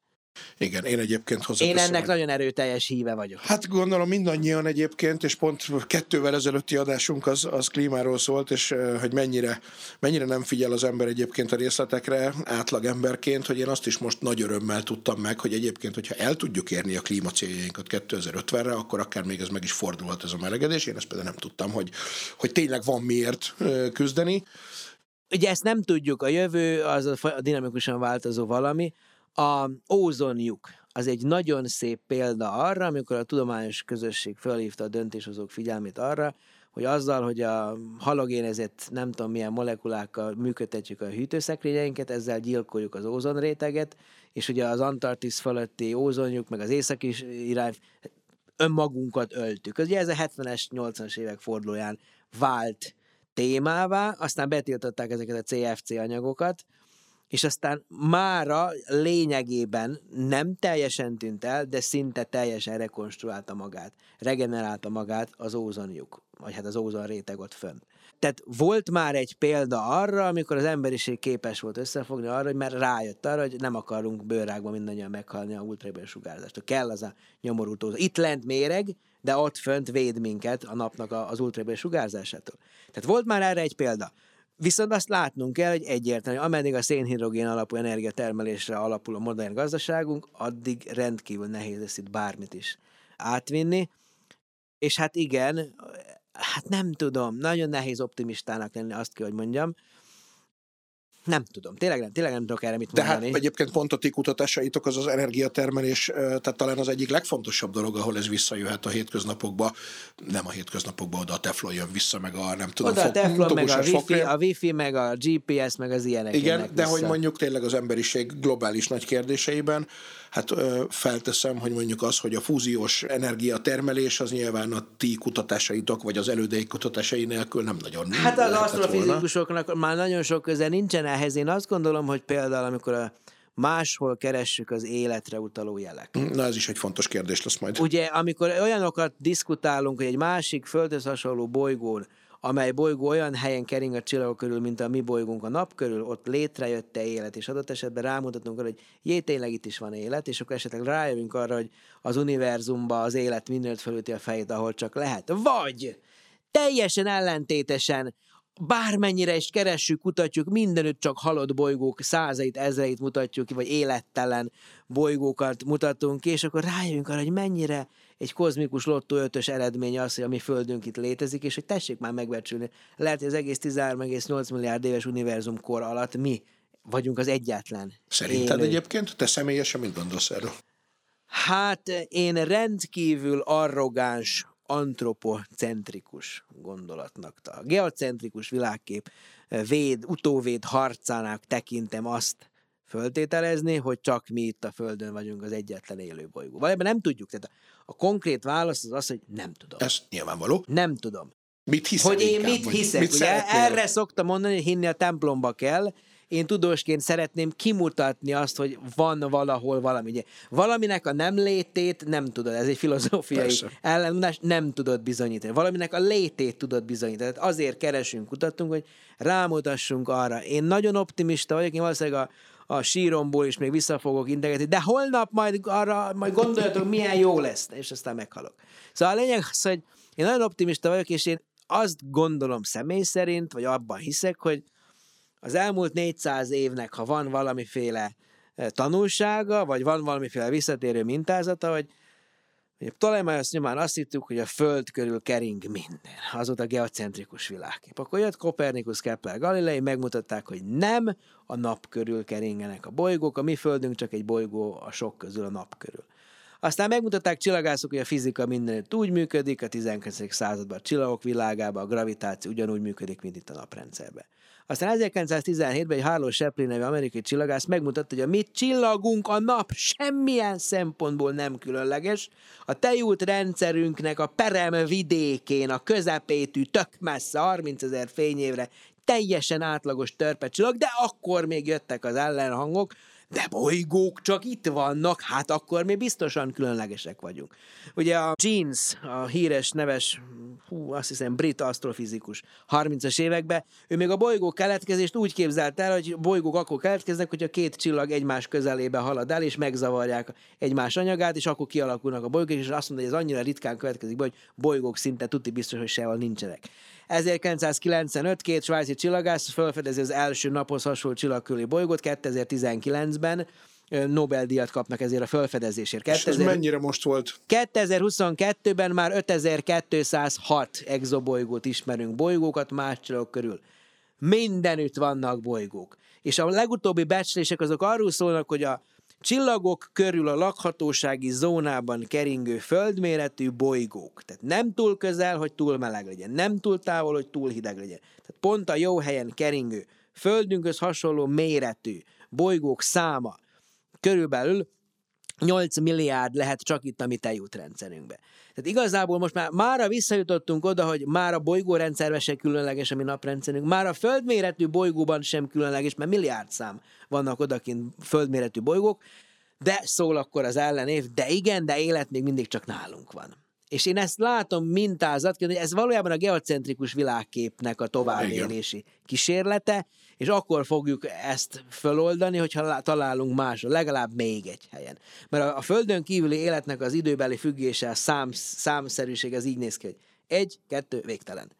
Igen, én egyébként hozzáteszem. Én ennek nagyon erőteljes híve vagyok. Hát gondolom mindannyian egyébként, és pont kettővel ezelőtti adásunk az, az klímáról szólt, és hogy mennyire, mennyire nem figyel az ember egyébként a részletekre átlag emberként, hogy én azt is most nagy örömmel tudtam meg, hogy egyébként, hogyha el tudjuk érni a klímacéljainkat 2050-re, akkor akár még ez meg is fordulhat ez a melegedés. Én ezt például nem tudtam, hogy, hogy tényleg van miért küzdeni. Ugye ezt nem tudjuk, a jövő az a dinamikusan változó valami, a ózonjuk az egy nagyon szép példa arra, amikor a tudományos közösség felhívta a döntéshozók figyelmét arra, hogy azzal, hogy a halogénezett nem tudom milyen molekulákkal működtetjük a hűtőszekrényeinket, ezzel gyilkoljuk az ózonréteget, és ugye az Antarktisz fölötti ózonjuk, meg az északi irány, önmagunkat öltük. Ugye ez a 70-es, 80-as évek fordulóján vált témává, aztán betiltották ezeket a CFC anyagokat, és aztán mára lényegében nem teljesen tűnt el, de szinte teljesen rekonstruálta magát, regenerálta magát az ózonjuk, vagy hát az ózon réteg ott fönn. Tehát volt már egy példa arra, amikor az emberiség képes volt összefogni arra, hogy már rájött arra, hogy nem akarunk bőrágban mindannyian meghalni a ultraéből sugárzástól. Kell az a nyomorultó. Itt lent méreg, de ott fönt véd minket a napnak az ultraéből sugárzásától. Tehát volt már erre egy példa. Viszont azt látnunk kell, hogy egyértelmű, ameddig a szénhidrogén alapú energiatermelésre alapul a modern gazdaságunk, addig rendkívül nehéz lesz itt bármit is átvinni. És hát igen, hát nem tudom, nagyon nehéz optimistának lenni, azt kell, hogy mondjam, nem tudom, tényleg nem, tényleg nem tudok erre mit mondani. De hát egyébként pont a ti kutatásaitok az az energiatermelés, tehát talán az egyik legfontosabb dolog, ahol ez visszajöhet a hétköznapokba, nem a hétköznapokba, oda a teflon jön vissza, meg a nem tudom, oda a teflon, meg a wifi, a wifi, meg a GPS, meg az ilyenek. Igen, de vissza. hogy mondjuk tényleg az emberiség globális nagy kérdéseiben, hát felteszem, hogy mondjuk az, hogy a fúziós energiatermelés az nyilván a ti kutatásaitok, vagy az elődei kutatásai nélkül nem nagyon Hát az asztrofizikusoknak már nagyon sok köze nincsen ehhez. Én azt gondolom, hogy például amikor a máshol keressük az életre utaló jelek. Na ez is egy fontos kérdés lesz majd. Ugye, amikor olyanokat diskutálunk, hogy egy másik földhöz hasonló bolygón amely bolygó olyan helyen kering a csillagok körül, mint a mi bolygónk a nap körül, ott létrejött-e élet, és adott esetben rámutatunk arra, hogy jé, tényleg itt is van élet, és akkor esetleg rájövünk arra, hogy az univerzumban az élet mindenütt felüti a fejét, ahol csak lehet. Vagy teljesen ellentétesen bármennyire is keressük, kutatjuk, mindenütt csak halott bolygók százait, ezreit mutatjuk ki, vagy élettelen bolygókat mutatunk ki, és akkor rájövünk arra, hogy mennyire egy kozmikus lottó ötös eredmény az, hogy a mi Földünk itt létezik, és hogy tessék már megbecsülni. Lehet, hogy az egész 13,8 milliárd éves univerzum kor alatt mi vagyunk az egyetlen. Szerinted élő. egyébként? Te személyesen mit gondolsz erről? Hát én rendkívül arrogáns, antropocentrikus gondolatnak. A geocentrikus világkép véd, utóvéd harcának tekintem azt, föltételezni, hogy csak mi itt a Földön vagyunk az egyetlen élő bolygó. Valójában nem tudjuk. Tehát a konkrét válasz az az, hogy nem tudom. Ez nyilvánvaló. Nem tudom. Mit hiszel Hogy én inkább, mit hiszek. Mit ugye erre szoktam mondani, hogy hinni a templomba kell, én tudósként szeretném kimutatni azt, hogy van valahol valami. Ugye, valaminek a nem létét nem tudod, ez egy filozófiai ellenmondás, nem tudod bizonyítani. Valaminek a létét tudod bizonyítani. Tehát azért keresünk, kutatunk, hogy rámutassunk arra. Én nagyon optimista vagyok, én valószínűleg a, a síromból is még vissza fogok integetni, de holnap majd arra, majd gondoljatok, milyen jó lesz, és aztán meghalok. Szóval a lényeg az, hogy én nagyon optimista vagyok, és én azt gondolom személy szerint, vagy abban hiszek, hogy az elmúlt 400 évnek, ha van valamiféle eh, tanulsága, vagy van valamiféle visszatérő mintázata, hogy Ptolemaios nyomán azt hittük, hogy a Föld körül kering minden. Az volt a geocentrikus világkép. Akkor jött Kopernikus, Kepler, Galilei, megmutatták, hogy nem a nap körül keringenek a bolygók, a mi Földünk csak egy bolygó a sok közül a nap körül. Aztán megmutatták csillagászok, hogy a fizika mindenütt úgy működik, a 19. században a csillagok világában a gravitáció ugyanúgy működik, mint itt a naprendszerben. Aztán 1917-ben egy Harlow Shapley nevű amerikai csillagász megmutatta, hogy a mi csillagunk a nap semmilyen szempontból nem különleges. A tejút rendszerünknek a perem vidékén, a közepétű, tök messze, 30 ezer fényévre teljesen átlagos törpecsillag, de akkor még jöttek az ellenhangok, de bolygók csak itt vannak, hát akkor mi biztosan különlegesek vagyunk. Ugye a Jeans, a híres, neves, hú, azt hiszem brit asztrofizikus 30-as években, ő még a bolygók keletkezést úgy képzelt el, hogy bolygók akkor keletkeznek, hogy a két csillag egymás közelébe halad el, és megzavarják egymás anyagát, és akkor kialakulnak a bolygók, és azt mondja, hogy ez annyira ritkán következik be, hogy bolygók szinte tuti biztos, hogy sehol nincsenek. 1995 két svájci csillagász felfedezi az első naphoz hasonló csillagkörüli bolygót 2019-ben, Nobel-díjat kapnak ezért a felfedezésért. 2000... És ez mennyire most volt? 2022-ben már 5206 exobolygót ismerünk, bolygókat más csillagok körül. Mindenütt vannak bolygók. És a legutóbbi becslések azok arról szólnak, hogy a csillagok körül a lakhatósági zónában keringő földméretű bolygók. Tehát nem túl közel, hogy túl meleg legyen, nem túl távol, hogy túl hideg legyen. Tehát pont a jó helyen keringő, földünkhöz hasonló méretű bolygók száma körülbelül 8 milliárd lehet csak itt a mi tejútrendszerünkbe. Tehát igazából most már mára visszajutottunk oda, hogy már a bolygórendszerben se különleges a mi naprendszerünk, már a földméretű bolygóban sem különleges, mert milliárd szám vannak odakint földméretű bolygók, de szól akkor az ellenév, de igen, de élet még mindig csak nálunk van. És én ezt látom mintázatként, hogy ez valójában a geocentrikus világképnek a továbbélési kísérlete, és akkor fogjuk ezt föloldani, hogyha találunk máshol, legalább még egy helyen. Mert a, a Földön kívüli életnek az időbeli függése, a szám, számszerűség, az így néz ki, hogy egy, kettő, végtelen.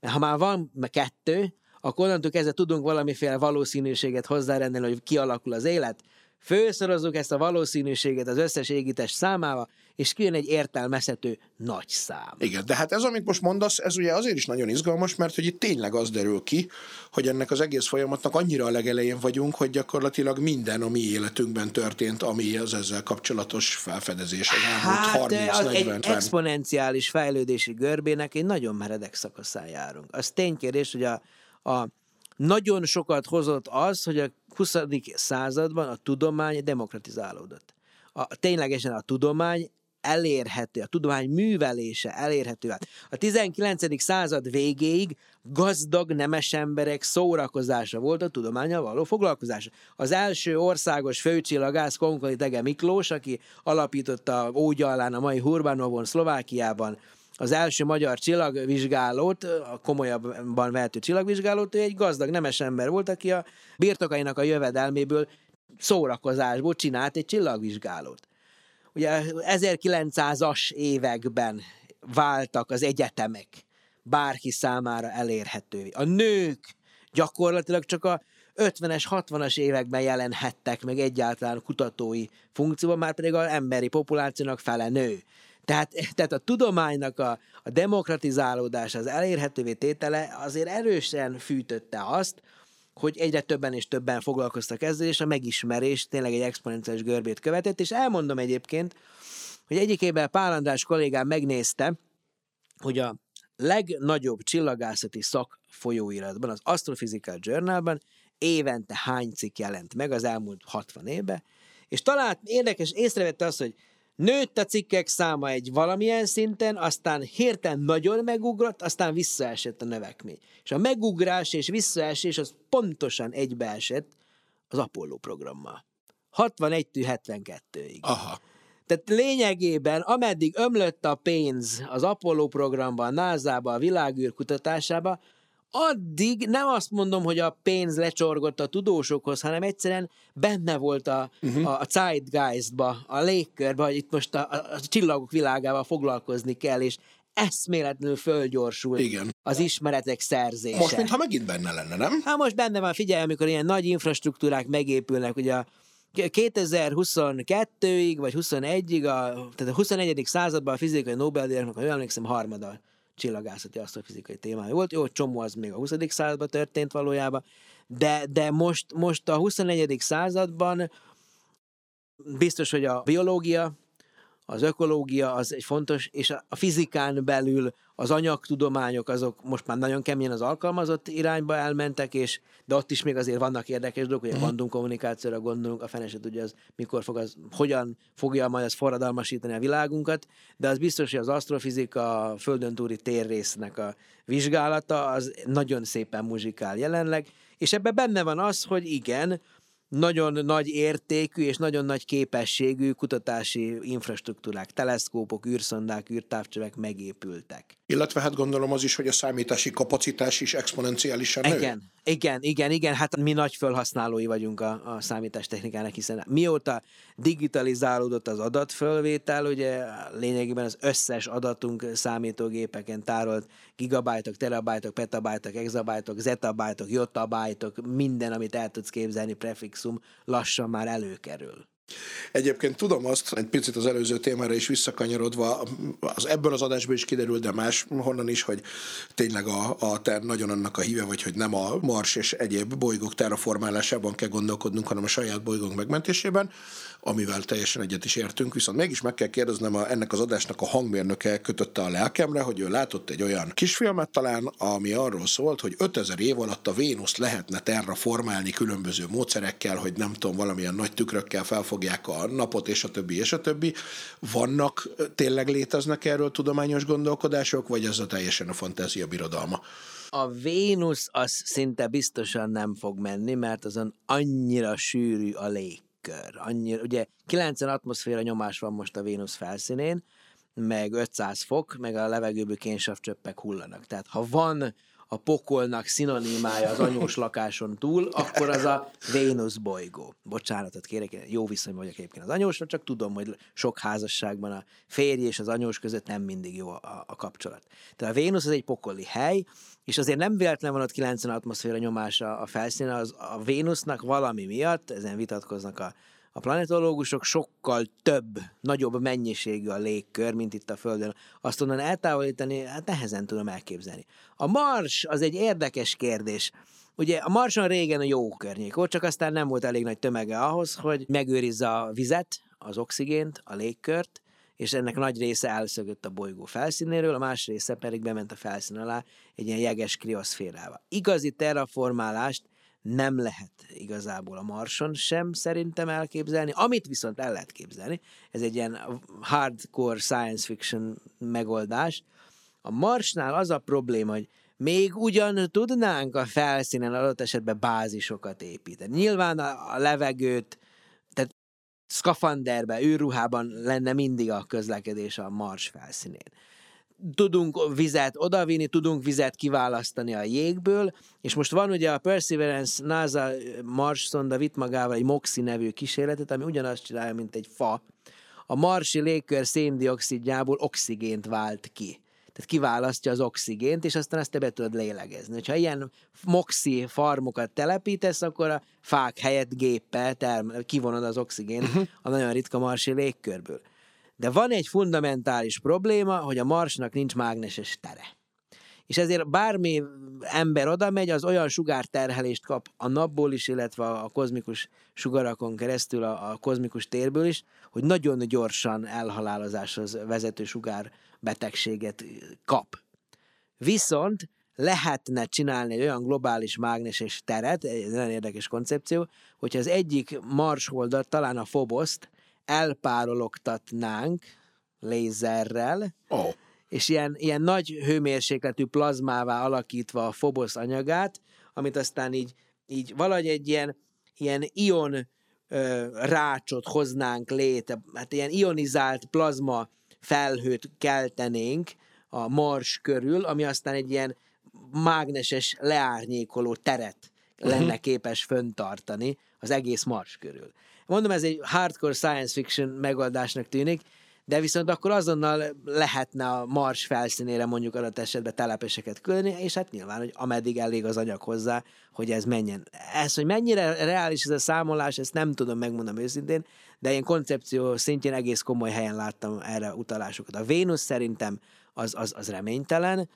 Mert ha már van kettő, akkor onnantól kezdve tudunk valamiféle valószínűséget hozzárendelni, hogy kialakul az élet, főszorozzuk ezt a valószínűséget az összes égítés számával, és kijön egy értelmezhető nagy szám. Igen, de hát ez, amit most mondasz, ez ugye azért is nagyon izgalmas, mert hogy itt tényleg az derül ki, hogy ennek az egész folyamatnak annyira a legelején vagyunk, hogy gyakorlatilag minden a mi életünkben történt, ami az ezzel kapcsolatos felfedezés az elmúlt hát, 30 40 egy exponenciális fejlődési görbének egy nagyon meredek szakaszán járunk. Az ténykérdés, hogy a, a nagyon sokat hozott az, hogy a 20. században a tudomány demokratizálódott. A, ténylegesen a tudomány elérhető, a tudomány művelése elérhető. A 19. század végéig gazdag nemes emberek szórakozása volt a tudományal való foglalkozása. Az első országos főcsillagász Konkoli Tege Miklós, aki alapította Ógyalán a mai Hurbanovon Szlovákiában az első magyar csillagvizsgálót, a komolyabban vehető csillagvizsgálót, ő egy gazdag nemes ember volt, aki a birtokainak a jövedelméből szórakozásból csinált egy csillagvizsgálót. Ugye 1900-as években váltak az egyetemek bárki számára elérhetővé. A nők gyakorlatilag csak a 50-es, 60-as években jelenhettek meg egyáltalán kutatói funkcióban, már pedig az emberi populációnak fele nő. Tehát, tehát a tudománynak a, a demokratizálódása, az elérhetővé tétele azért erősen fűtötte azt, hogy egyre többen és többen foglalkoztak ezzel, és a megismerés tényleg egy exponenciális görbét követett, és elmondom egyébként, hogy egyik évben Pál András kollégám megnézte, hogy a legnagyobb csillagászati szak folyóiratban, az Astrophysical Journalban évente hány cikk jelent meg az elmúlt 60 évben, és talált érdekes, észrevette azt, hogy Nőtt a cikkek száma egy valamilyen szinten, aztán hirtelen nagyon megugrott, aztán visszaesett a növekmény. És a megugrás és visszaesés az pontosan egybeesett az Apollo programmal. 61-72-ig. Aha. Tehát lényegében, ameddig ömlött a pénz az Apollo programban, NASA-ba, a világűr kutatásába, addig nem azt mondom, hogy a pénz lecsorgott a tudósokhoz, hanem egyszerűen benne volt a, uh-huh. a, a zeitgeistba, a légkörbe, hogy itt most a, a, a csillagok világával foglalkozni kell, és eszméletlenül fölgyorsul Igen. az ismeretek szerzése. Most, mintha megint benne lenne, nem? Hát most benne van, figyelj, amikor ilyen nagy infrastruktúrák megépülnek, ugye a 2022-ig, vagy 21-ig, a, tehát a 21. században a fizikai Nobel-díjaknak, ha jól emlékszem, harmada csillagászati asztrofizikai témája volt. Jó, csomó az még a 20. században történt valójában, de, de most, most a 21. században biztos, hogy a biológia, az ökológia az egy fontos, és a fizikán belül az anyagtudományok azok most már nagyon keményen az alkalmazott irányba elmentek, és de ott is még azért vannak érdekes dolgok, hogy a mhm. kvantum kommunikációra gondolunk, a fene se tudja, az mikor fog az, hogyan fogja majd az forradalmasítani a világunkat, de az biztos, hogy az asztrofizika, a földön túli térrésznek a vizsgálata, az nagyon szépen muzsikál jelenleg, és ebben benne van az, hogy igen, nagyon nagy értékű és nagyon nagy képességű kutatási infrastruktúrák, teleszkópok, űrszondák, űrtávcsövek megépültek. Illetve hát gondolom az is, hogy a számítási kapacitás is exponenciálisan nő. Igen, igen, igen, igen, hát mi nagy felhasználói vagyunk a, a számítástechnikának, hiszen mióta digitalizálódott az adatfölvétel, ugye lényegében az összes adatunk számítógépeken tárolt gigabájtok, terabájtok, petabájtok, exabájtok, zetabájtok, jotabájtok, minden, amit el tudsz képzelni, prefixum lassan már előkerül. Egyébként tudom azt, egy picit az előző témára is visszakanyarodva, az ebből az adásból is kiderült, de más honnan is, hogy tényleg a, a ter nagyon annak a híve, vagy hogy nem a Mars és egyéb bolygók terraformálásában kell gondolkodnunk, hanem a saját bolygónk megmentésében, amivel teljesen egyet is értünk, viszont mégis meg kell kérdeznem, a, ennek az adásnak a hangmérnöke kötötte a lelkemre, hogy ő látott egy olyan kisfilmet talán, ami arról szólt, hogy 5000 év alatt a Vénusz lehetne terraformálni különböző módszerekkel, hogy nem tudom, valamilyen nagy tükrökkel felfogják a napot, és a többi, és a többi. Vannak, tényleg léteznek erről tudományos gondolkodások, vagy ez a teljesen a fantázia birodalma? A Vénusz az szinte biztosan nem fog menni, mert azon annyira sűrű a lég légkör. Annyira, ugye 90 atmoszféra nyomás van most a Vénusz felszínén, meg 500 fok, meg a levegőből kénsavcsöppek hullanak. Tehát ha van a pokolnak szinonimája az anyós lakáson túl, akkor az a Vénusz bolygó. Bocsánatot kérek, én jó viszonyban vagyok egyébként az anyósra, csak tudom, hogy sok házasságban a férj és az anyós között nem mindig jó a, a kapcsolat. Tehát a Vénusz az egy pokoli hely, és azért nem véletlen van ott 90 atmoszféra nyomása a felszínen, az a Vénusznak valami miatt, ezen vitatkoznak a a planetológusok sokkal több, nagyobb mennyiségű a légkör, mint itt a Földön. Azt onnan eltávolítani, hát nehezen tudom elképzelni. A Mars az egy érdekes kérdés. Ugye a Marson régen a jó környék volt, csak aztán nem volt elég nagy tömege ahhoz, hogy megőrizze a vizet, az oxigént, a légkört, és ennek nagy része elszögött a bolygó felszínéről, a más része pedig bement a felszín alá egy ilyen jeges krioszférába. Igazi terraformálást nem lehet igazából a Marson sem szerintem elképzelni. Amit viszont el lehet képzelni, ez egy ilyen hardcore science fiction megoldás. A Marsnál az a probléma, hogy még ugyan tudnánk a felszínen adott esetben bázisokat építeni. Nyilván a levegőt, tehát szkafanderbe, űrruhában lenne mindig a közlekedés a Mars felszínén tudunk vizet odavinni, tudunk vizet kiválasztani a jégből, és most van ugye a Perseverance NASA Mars szonda vitt magával egy MOXI nevű kísérletet, ami ugyanazt csinálja, mint egy fa. A marsi légkör széndiokszidjából oxigént vált ki. Tehát kiválasztja az oxigént, és aztán ezt te be tudod lélegezni. Ha ilyen moxi farmokat telepítesz, akkor a fák helyett géppel term- kivonod az oxigént uh-huh. a nagyon ritka marsi légkörből. De van egy fundamentális probléma, hogy a Marsnak nincs mágneses tere. És ezért bármi ember oda megy, az olyan sugárterhelést kap a napból is, illetve a kozmikus sugarakon keresztül, a, a kozmikus térből is, hogy nagyon gyorsan elhalálozáshoz vezető sugár betegséget kap. Viszont lehetne csinálni egy olyan globális mágneses teret, egy nagyon érdekes koncepció, hogyha az egyik marsholdat, talán a Phoboszt, elpárologtatnánk lézerrel, oh. és ilyen, ilyen nagy hőmérsékletű plazmává alakítva a Phobos anyagát, amit aztán így, így valahogy egy ilyen, ilyen ion ö, rácsot hoznánk létre, hát ilyen ionizált plazma felhőt keltenénk a Mars körül, ami aztán egy ilyen mágneses leárnyékoló teret lenne uh-huh. képes föntartani az egész Mars körül. Mondom, ez egy hardcore science fiction megoldásnak tűnik, de viszont akkor azonnal lehetne a Mars felszínére mondjuk adott esetben telepeseket küldeni, és hát nyilván, hogy ameddig elég az anyag hozzá, hogy ez menjen. Ez, hogy mennyire reális ez a számolás, ezt nem tudom megmondani őszintén, de ilyen koncepció szintjén egész komoly helyen láttam erre utalásokat. A Vénusz szerintem az, az, az reménytelen,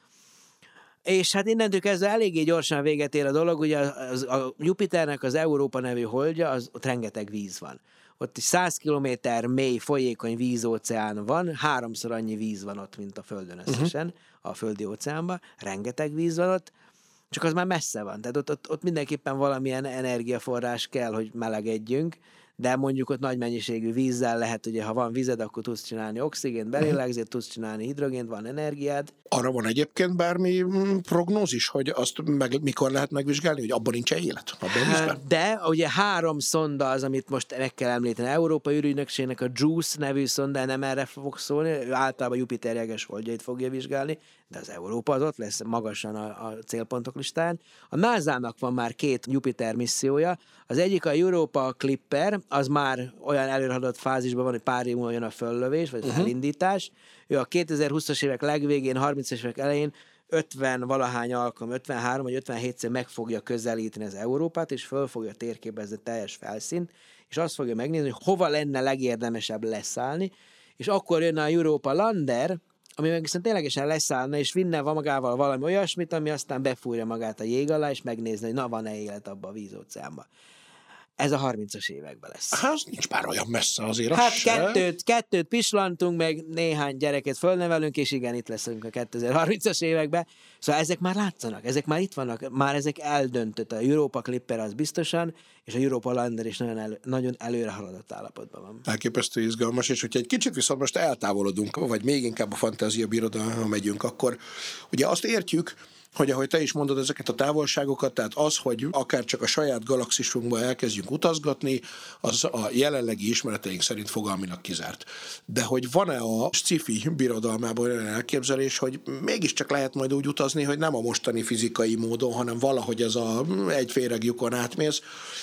és hát innentől kezdve eléggé gyorsan véget ér a dolog, ugye az, a Jupiternek az Európa nevű holdja, az, ott rengeteg víz van. Ott is 100 kilométer mély folyékony vízóceán van, háromszor annyi víz van ott, mint a Földön összesen, uh-huh. a földi óceánban, rengeteg víz van ott, csak az már messze van, tehát ott, ott, ott mindenképpen valamilyen energiaforrás kell, hogy melegedjünk, de mondjuk ott nagy mennyiségű vízzel lehet, ugye ha van vized, akkor tudsz csinálni oxigént, belélegzést, tudsz csinálni hidrogént, van energiád. Arra van egyébként bármi mm, prognózis, hogy azt meg, mikor lehet megvizsgálni, hogy abban nincs élet? Abban vízben? De ugye három szonda az, amit most meg kell említeni. Európai űrügynökségnek a JUICE nevű szonda nem erre fog szólni, ő általában Jupiter jeges holdjait fogja vizsgálni, de az Európa az ott lesz magasan a, a célpontok listán. A NASA-nak van már két Jupiter missziója, az egyik a Europa Clipper, az már olyan előrehaladott fázisban van, hogy pár év múlva jön a föllövés, vagy uh-huh. elindítás. Ő a 2020-as évek legvégén, 30-as évek elején 50 valahány alkalom, 53 vagy 57-szer meg fogja közelíteni az Európát, és föl fogja térképezni teljes felszínt, és azt fogja megnézni, hogy hova lenne legérdemesebb leszállni, és akkor jönne a Europa Lander, ami meg viszont ténylegesen leszállna, és vinne magával valami olyasmit, ami aztán befújja magát a jég alá, és megnézni, hogy na, van-e élet abba a vízóceánban. Ez a 30-as években lesz. Hát, nincs már olyan messze azért. Hát az kettőt, kettőt pislantunk, meg néhány gyereket fölnevelünk, és igen, itt leszünk a 2030-as években. Szóval ezek már látszanak, ezek már itt vannak, már ezek eldöntött. A Europa Clipper az biztosan, és a Europa Lander is nagyon, elő, nagyon előre haladott állapotban van. Elképesztő izgalmas, és hogyha egy kicsit viszont most eltávolodunk, vagy még inkább a fantázia birodalma megyünk, akkor ugye azt értjük, hogy ahogy te is mondod ezeket a távolságokat, tehát az, hogy akár csak a saját galaxisunkba elkezdjünk utazgatni, az a jelenlegi ismereteink szerint fogalmilag kizárt. De hogy van-e a sci-fi birodalmában olyan elképzelés, hogy mégiscsak lehet majd úgy utazni, hogy nem a mostani fizikai módon, hanem valahogy ez a egy féregjukon átmész?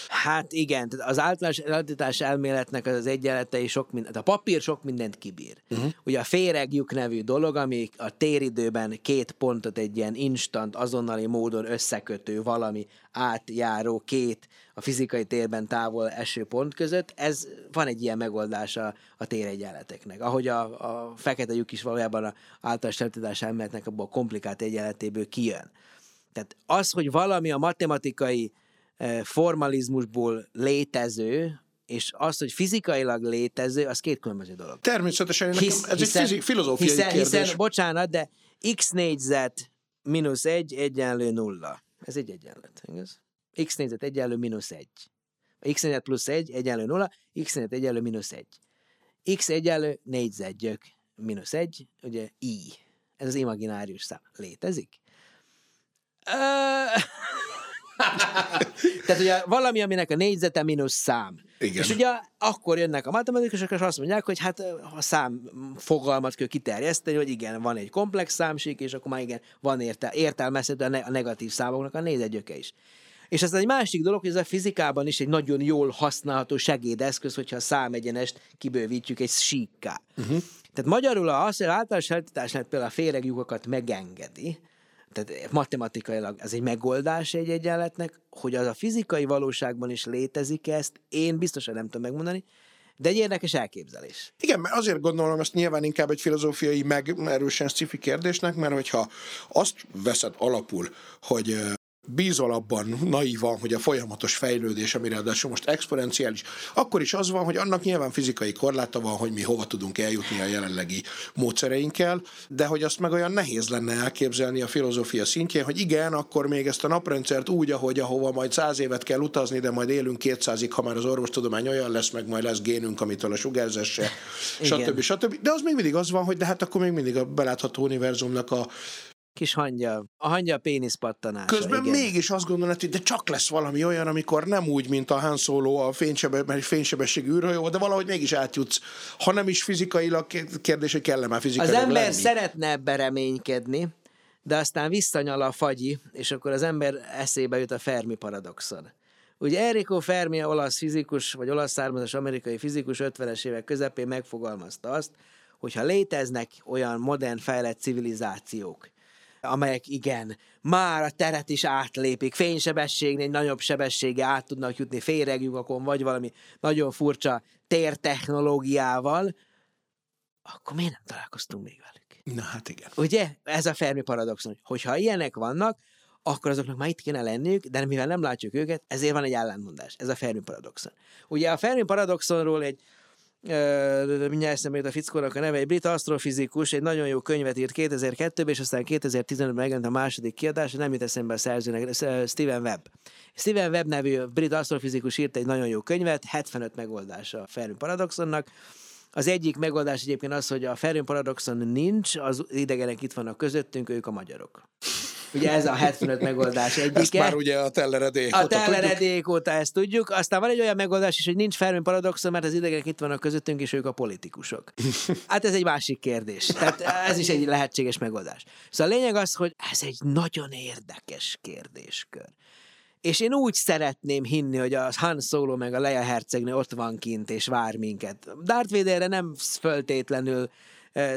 Hát igen, az általános relativitás elméletnek az egyenletei sok mindent, a papír sok mindent kibír. Uh-huh. Ugye a féregjuk nevű dolog, ami a téridőben két pontot egy ilyen instant instant, azonnali módon összekötő valami átjáró két a fizikai térben távol eső pont között, ez van egy ilyen megoldása a téregyenleteknek. Ahogy a, a fekete lyuk is valójában a általános területedás elméletnek abból a komplikált egyenletéből kijön. Tehát az, hogy valami a matematikai eh, formalizmusból létező, és az, hogy fizikailag létező, az két különböző dolog. Természetesen, Hisz, ez hiszen, egy fizik, filozófiai hiszen, kérdés. Hiszen, bocsánat, de x négyzet mínusz egy egyenlő nulla. Ez egy egyenlet, igaz? x négyzet egyenlő mínusz egy. x négyzet plusz egy egyenlő nulla, x négyzet egyenlő mínusz egy. x egyenlő négyzetgyök mínusz egy, ugye i. Ez az imaginárius szám. Létezik? Tehát ugye valami, aminek a négyzete mínusz szám. Igen. És ugye akkor jönnek a matematikusok, és azt mondják, hogy hát a szám fogalmat kell kiterjeszteni, hogy igen, van egy komplex számsík, és akkor már igen, van értel, értelmezhető a negatív számoknak a négyzetgyöke is. És ez egy másik dolog, hogy ez a fizikában is egy nagyon jól használható segédeszköz, hogyha a számegyenest kibővítjük egy síkká. Uh-huh. Tehát magyarul az, hogy általános eltításnál például a féreglyukakat megengedi, tehát matematikailag ez egy megoldás egy egyenletnek, hogy az a fizikai valóságban is létezik ezt, én biztosan nem tudom megmondani, de egy érdekes elképzelés. Igen, mert azért gondolom ezt nyilván inkább egy filozófiai, meg erősen sci kérdésnek, mert hogyha azt veszed alapul, hogy bízol abban naívan, hogy a folyamatos fejlődés, ami ráadásul most exponenciális, akkor is az van, hogy annak nyilván fizikai korláta van, hogy mi hova tudunk eljutni a jelenlegi módszereinkkel, de hogy azt meg olyan nehéz lenne elképzelni a filozófia szintjén, hogy igen, akkor még ezt a naprendszert úgy, ahogy ahova majd száz évet kell utazni, de majd élünk kétszázig, ha már az orvostudomány olyan lesz, meg majd lesz génünk, amitől a sugárzás se, stb. stb. De az még mindig az van, hogy de hát akkor még mindig a belátható univerzumnak a Kis hangya. A hangya pénisz pattanása. Közben igen. mégis azt gondolod, hogy de csak lesz valami olyan, amikor nem úgy, mint a Han Solo a fénysebe, mert fénysebességű űrhajó, de valahogy mégis átjutsz. Ha nem is fizikailag, kérdés, hogy kell már fizikailag Az ember lenni. szeretne ebbe reménykedni, de aztán visszanyal a fagyi, és akkor az ember eszébe jut a Fermi paradoxon. Ugye Enrico Fermi, olasz fizikus, vagy olasz származás amerikai fizikus 50-es évek közepén megfogalmazta azt, hogyha léteznek olyan modern fejlett civilizációk, amelyek igen, már a teret is átlépik, fénysebességnél nagyobb sebessége át tudnak jutni féregjugakon, vagy valami nagyon furcsa tértechnológiával, akkor miért nem találkoztunk még velük? Na hát igen. Ugye? Ez a Fermi paradoxon, hogyha ilyenek vannak, akkor azoknak már itt kéne lenniük, de mivel nem látjuk őket, ezért van egy ellentmondás. Ez a Fermi paradoxon. Ugye a Fermi paradoxonról egy mindjárt eszembe a fickónak a neve, egy brit asztrofizikus, egy nagyon jó könyvet írt 2002-ben, és aztán 2015-ben megjelent a második kiadás, nem jut eszembe a szerzőnek, Steven Webb. Steven Webb nevű brit asztrofizikus írt egy nagyon jó könyvet, 75 megoldása a Fermi paradoxonnak, az egyik megoldás egyébként az, hogy a Fermi paradoxon nincs, az idegenek itt vannak közöttünk, ők a magyarok. Ugye ez a 75 megoldás egyike. Ezt már ugye a telleredék A telleredék óta ezt tudjuk. Aztán van egy olyan megoldás is, hogy nincs Fermi paradoxon, mert az idegenek itt vannak közöttünk, és ők a politikusok. Hát ez egy másik kérdés. Tehát ez is egy lehetséges megoldás. Szóval a lényeg az, hogy ez egy nagyon érdekes kérdéskör. És én úgy szeretném hinni, hogy a Han Solo meg a Leia hercegnő ott van kint, és vár minket. Darth Vaderre nem föltétlenül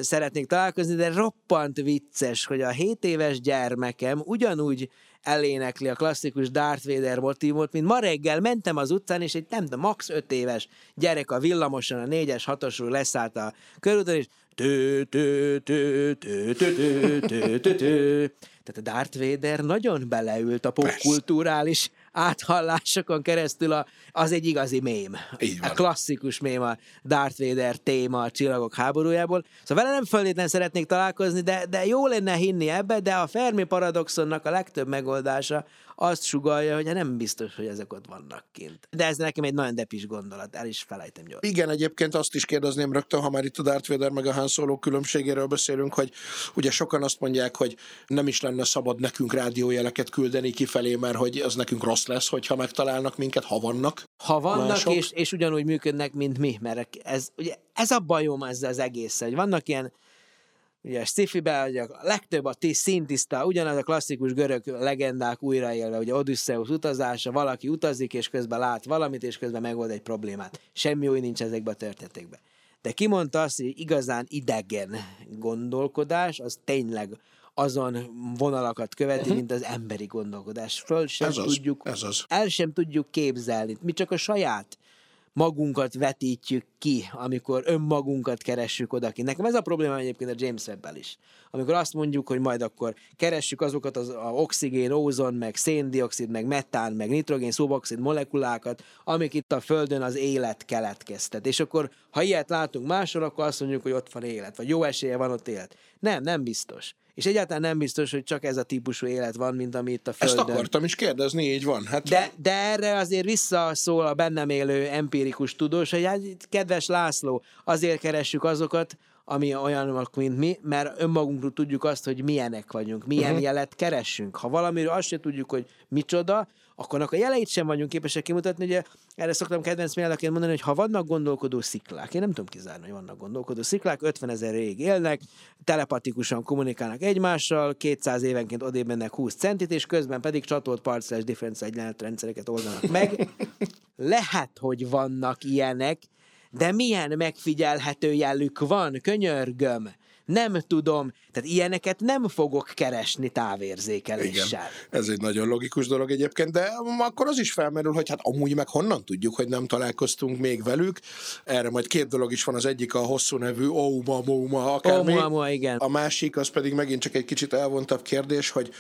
szeretnék találkozni, de roppant vicces, hogy a 7 éves gyermekem ugyanúgy elénekli a klasszikus Darth Vader motivot, mint ma reggel mentem az utcán, és egy nem, de max 5 éves gyerek a villamoson, a 4-es, 6-osról leszállt a körúton, és tő, tő, tő, tő, tő, tő, tő, tő, tő. Tehát a Darth Vader nagyon beleült a popkulturális áthallásokon keresztül a, az egy igazi mém. Így van. A klasszikus mém a Darth Vader téma a csillagok háborújából. Szóval vele nem föltétlenül szeretnék találkozni, de, de jó lenne hinni ebbe, de a Fermi paradoxonnak a legtöbb megoldása azt sugalja, hogy nem biztos, hogy ezek ott vannak kint. De ez nekem egy nagyon depis gondolat, el is felejtem gyorsan. Igen, egyébként azt is kérdezném rögtön, ha már itt a Darth Vader meg a Han Solo különbségéről beszélünk, hogy ugye sokan azt mondják, hogy nem is lenne szabad nekünk rádiójeleket küldeni kifelé, mert hogy az nekünk rossz lesz, hogyha megtalálnak minket, ha vannak. Ha vannak, és, és ugyanúgy működnek, mint mi, mert ez, ugye, ez a bajom ezzel az egész, hogy vannak ilyen ugye sci-fibe, hogy a legtöbb a tíz szintiszta, ugyanaz a klasszikus görög legendák újraélve, ugye Odysseus utazása, valaki utazik, és közben lát valamit, és közben megold egy problémát. Semmi új nincs ezekbe a történetekbe. De kimondta azt, hogy igazán idegen gondolkodás, az tényleg azon vonalakat követi, uh-huh. mint az emberi gondolkodás. Föl sem ez tudjuk, az, ez az. el sem tudjuk képzelni. Mi csak a saját magunkat vetítjük ki, amikor önmagunkat keressük odakint. Nekem ez a probléma egyébként a James webb is. Amikor azt mondjuk, hogy majd akkor keressük azokat az a oxigén, ózon, meg széndiokszid, meg metán, meg nitrogén, szuboxid molekulákat, amik itt a Földön az élet keletkeztet. És akkor, ha ilyet látunk máshol, akkor azt mondjuk, hogy ott van élet, vagy jó esélye van ott élet. Nem, nem biztos. És egyáltalán nem biztos, hogy csak ez a típusú élet van, mint ami itt a Földön. Ezt akartam is kérdezni, így van. Hát... De, de erre azért visszaszól a bennem élő empirikus tudós, hogy hát, kedves László, azért keressük azokat, ami olyanok, mint mi, mert önmagunkról tudjuk azt, hogy milyenek vagyunk, milyen uh-huh. jelet keressünk. Ha valamiről azt sem tudjuk, hogy micsoda, akkor a jeleit sem vagyunk képesek kimutatni. Ugye erre szoktam kedvenc példaként mondani, hogy ha vannak gondolkodó sziklák, én nem tudom kizárni, hogy vannak gondolkodó sziklák, 50 ezer rég élnek, telepatikusan kommunikálnak egymással, 200 évenként odébb mennek 20 centit, és közben pedig csatolt parcelás differenc egyenletrendszereket oldanak meg. Lehet, hogy vannak ilyenek, de milyen megfigyelhető jelük van, könyörgöm nem tudom, tehát ilyeneket nem fogok keresni távérzékeléssel. Igen, ez egy nagyon logikus dolog egyébként, de akkor az is felmerül, hogy hát amúgy meg honnan tudjuk, hogy nem találkoztunk még velük. Erre majd két dolog is van, az egyik a hosszú nevű Ouma, Mouma, akármi. Ouma, igen. A másik, az pedig megint csak egy kicsit elvontabb kérdés, hogy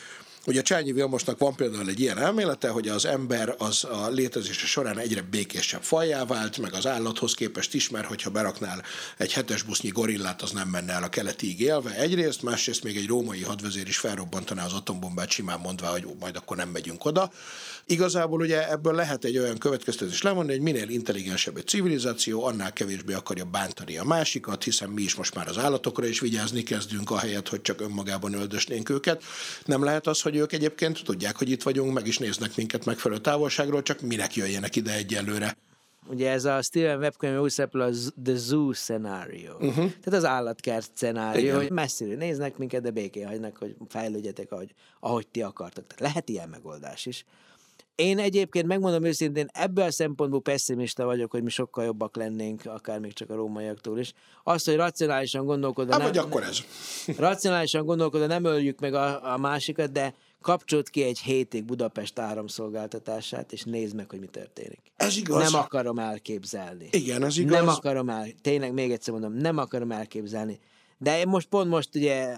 Ugye Csányi Vilmosnak van például egy ilyen elmélete, hogy az ember az a létezése során egyre békésebb fajjá vált, meg az állathoz képest is, mert hogyha beraknál egy hetes busznyi gorillát, az nem menne el a keletig élve. Egyrészt, másrészt még egy római hadvezér is felrobbantaná az atombombát simán mondva, hogy majd akkor nem megyünk oda. Igazából ugye ebből lehet egy olyan következtetés levonni, hogy minél intelligensebb egy civilizáció, annál kevésbé akarja bántani a másikat, hiszen mi is most már az állatokra is vigyázni kezdünk, ahelyett, hogy csak önmagában öldösnénk őket. Nem lehet az, hogy ők egyébként tudják, hogy itt vagyunk, meg is néznek minket megfelelő távolságról, csak minek jöjjenek ide egyelőre. Ugye ez a Steven Webb könyv úgy szerepel a The Zoo scenario. Uh-huh. Tehát az állatkert szenárió, hogy messziről néznek minket, de békén hagynak, hogy fejlődjetek, ahogy, ahogy ti akartok. Tehát lehet ilyen megoldás is. Én egyébként megmondom őszintén, ebből a szempontból pessimista vagyok, hogy mi sokkal jobbak lennénk, akár még csak a rómaiaktól is. Az, hogy racionálisan gondolkodva... Hát, nem, vagy akkor ez. Racionálisan gondolkodva nem öljük meg a, a másikat, de kapcsolt ki egy hétig Budapest áramszolgáltatását, és nézd meg, hogy mi történik. Ez igaz. Nem akarom elképzelni. Igen, ez igaz. Nem akarom el, tényleg még egyszer mondom, nem akarom elképzelni. De most pont most ugye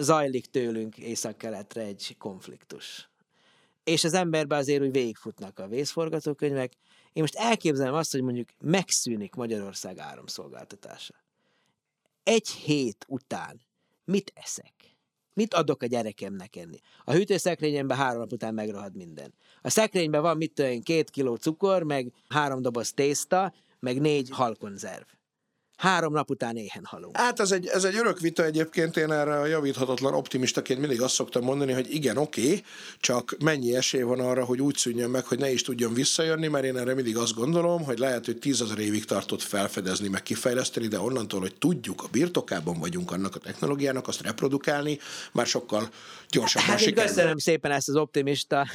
zajlik tőlünk észak-keletre egy konfliktus és az emberbe azért úgy végigfutnak a vészforgatókönyvek, Én most elképzelem azt, hogy mondjuk megszűnik Magyarország áramszolgáltatása. Egy hét után mit eszek? Mit adok a gyerekemnek enni? A hűtőszekrényemben három nap után megrohad minden. A szekrényben van mit tudom, két kiló cukor, meg három doboz tészta, meg négy halkonzerv három nap után éhen halunk. Hát ez egy, ez egy örök vita egyébként, én erre a javíthatatlan optimistaként mindig azt szoktam mondani, hogy igen, oké, okay, csak mennyi esély van arra, hogy úgy szűnjön meg, hogy ne is tudjon visszajönni, mert én erre mindig azt gondolom, hogy lehet, hogy tízezer évig tartott felfedezni, meg kifejleszteni, de onnantól, hogy tudjuk, a birtokában vagyunk annak a technológiának, azt reprodukálni, már sokkal gyorsabban hát sikerül. Köszönöm szépen ezt az optimista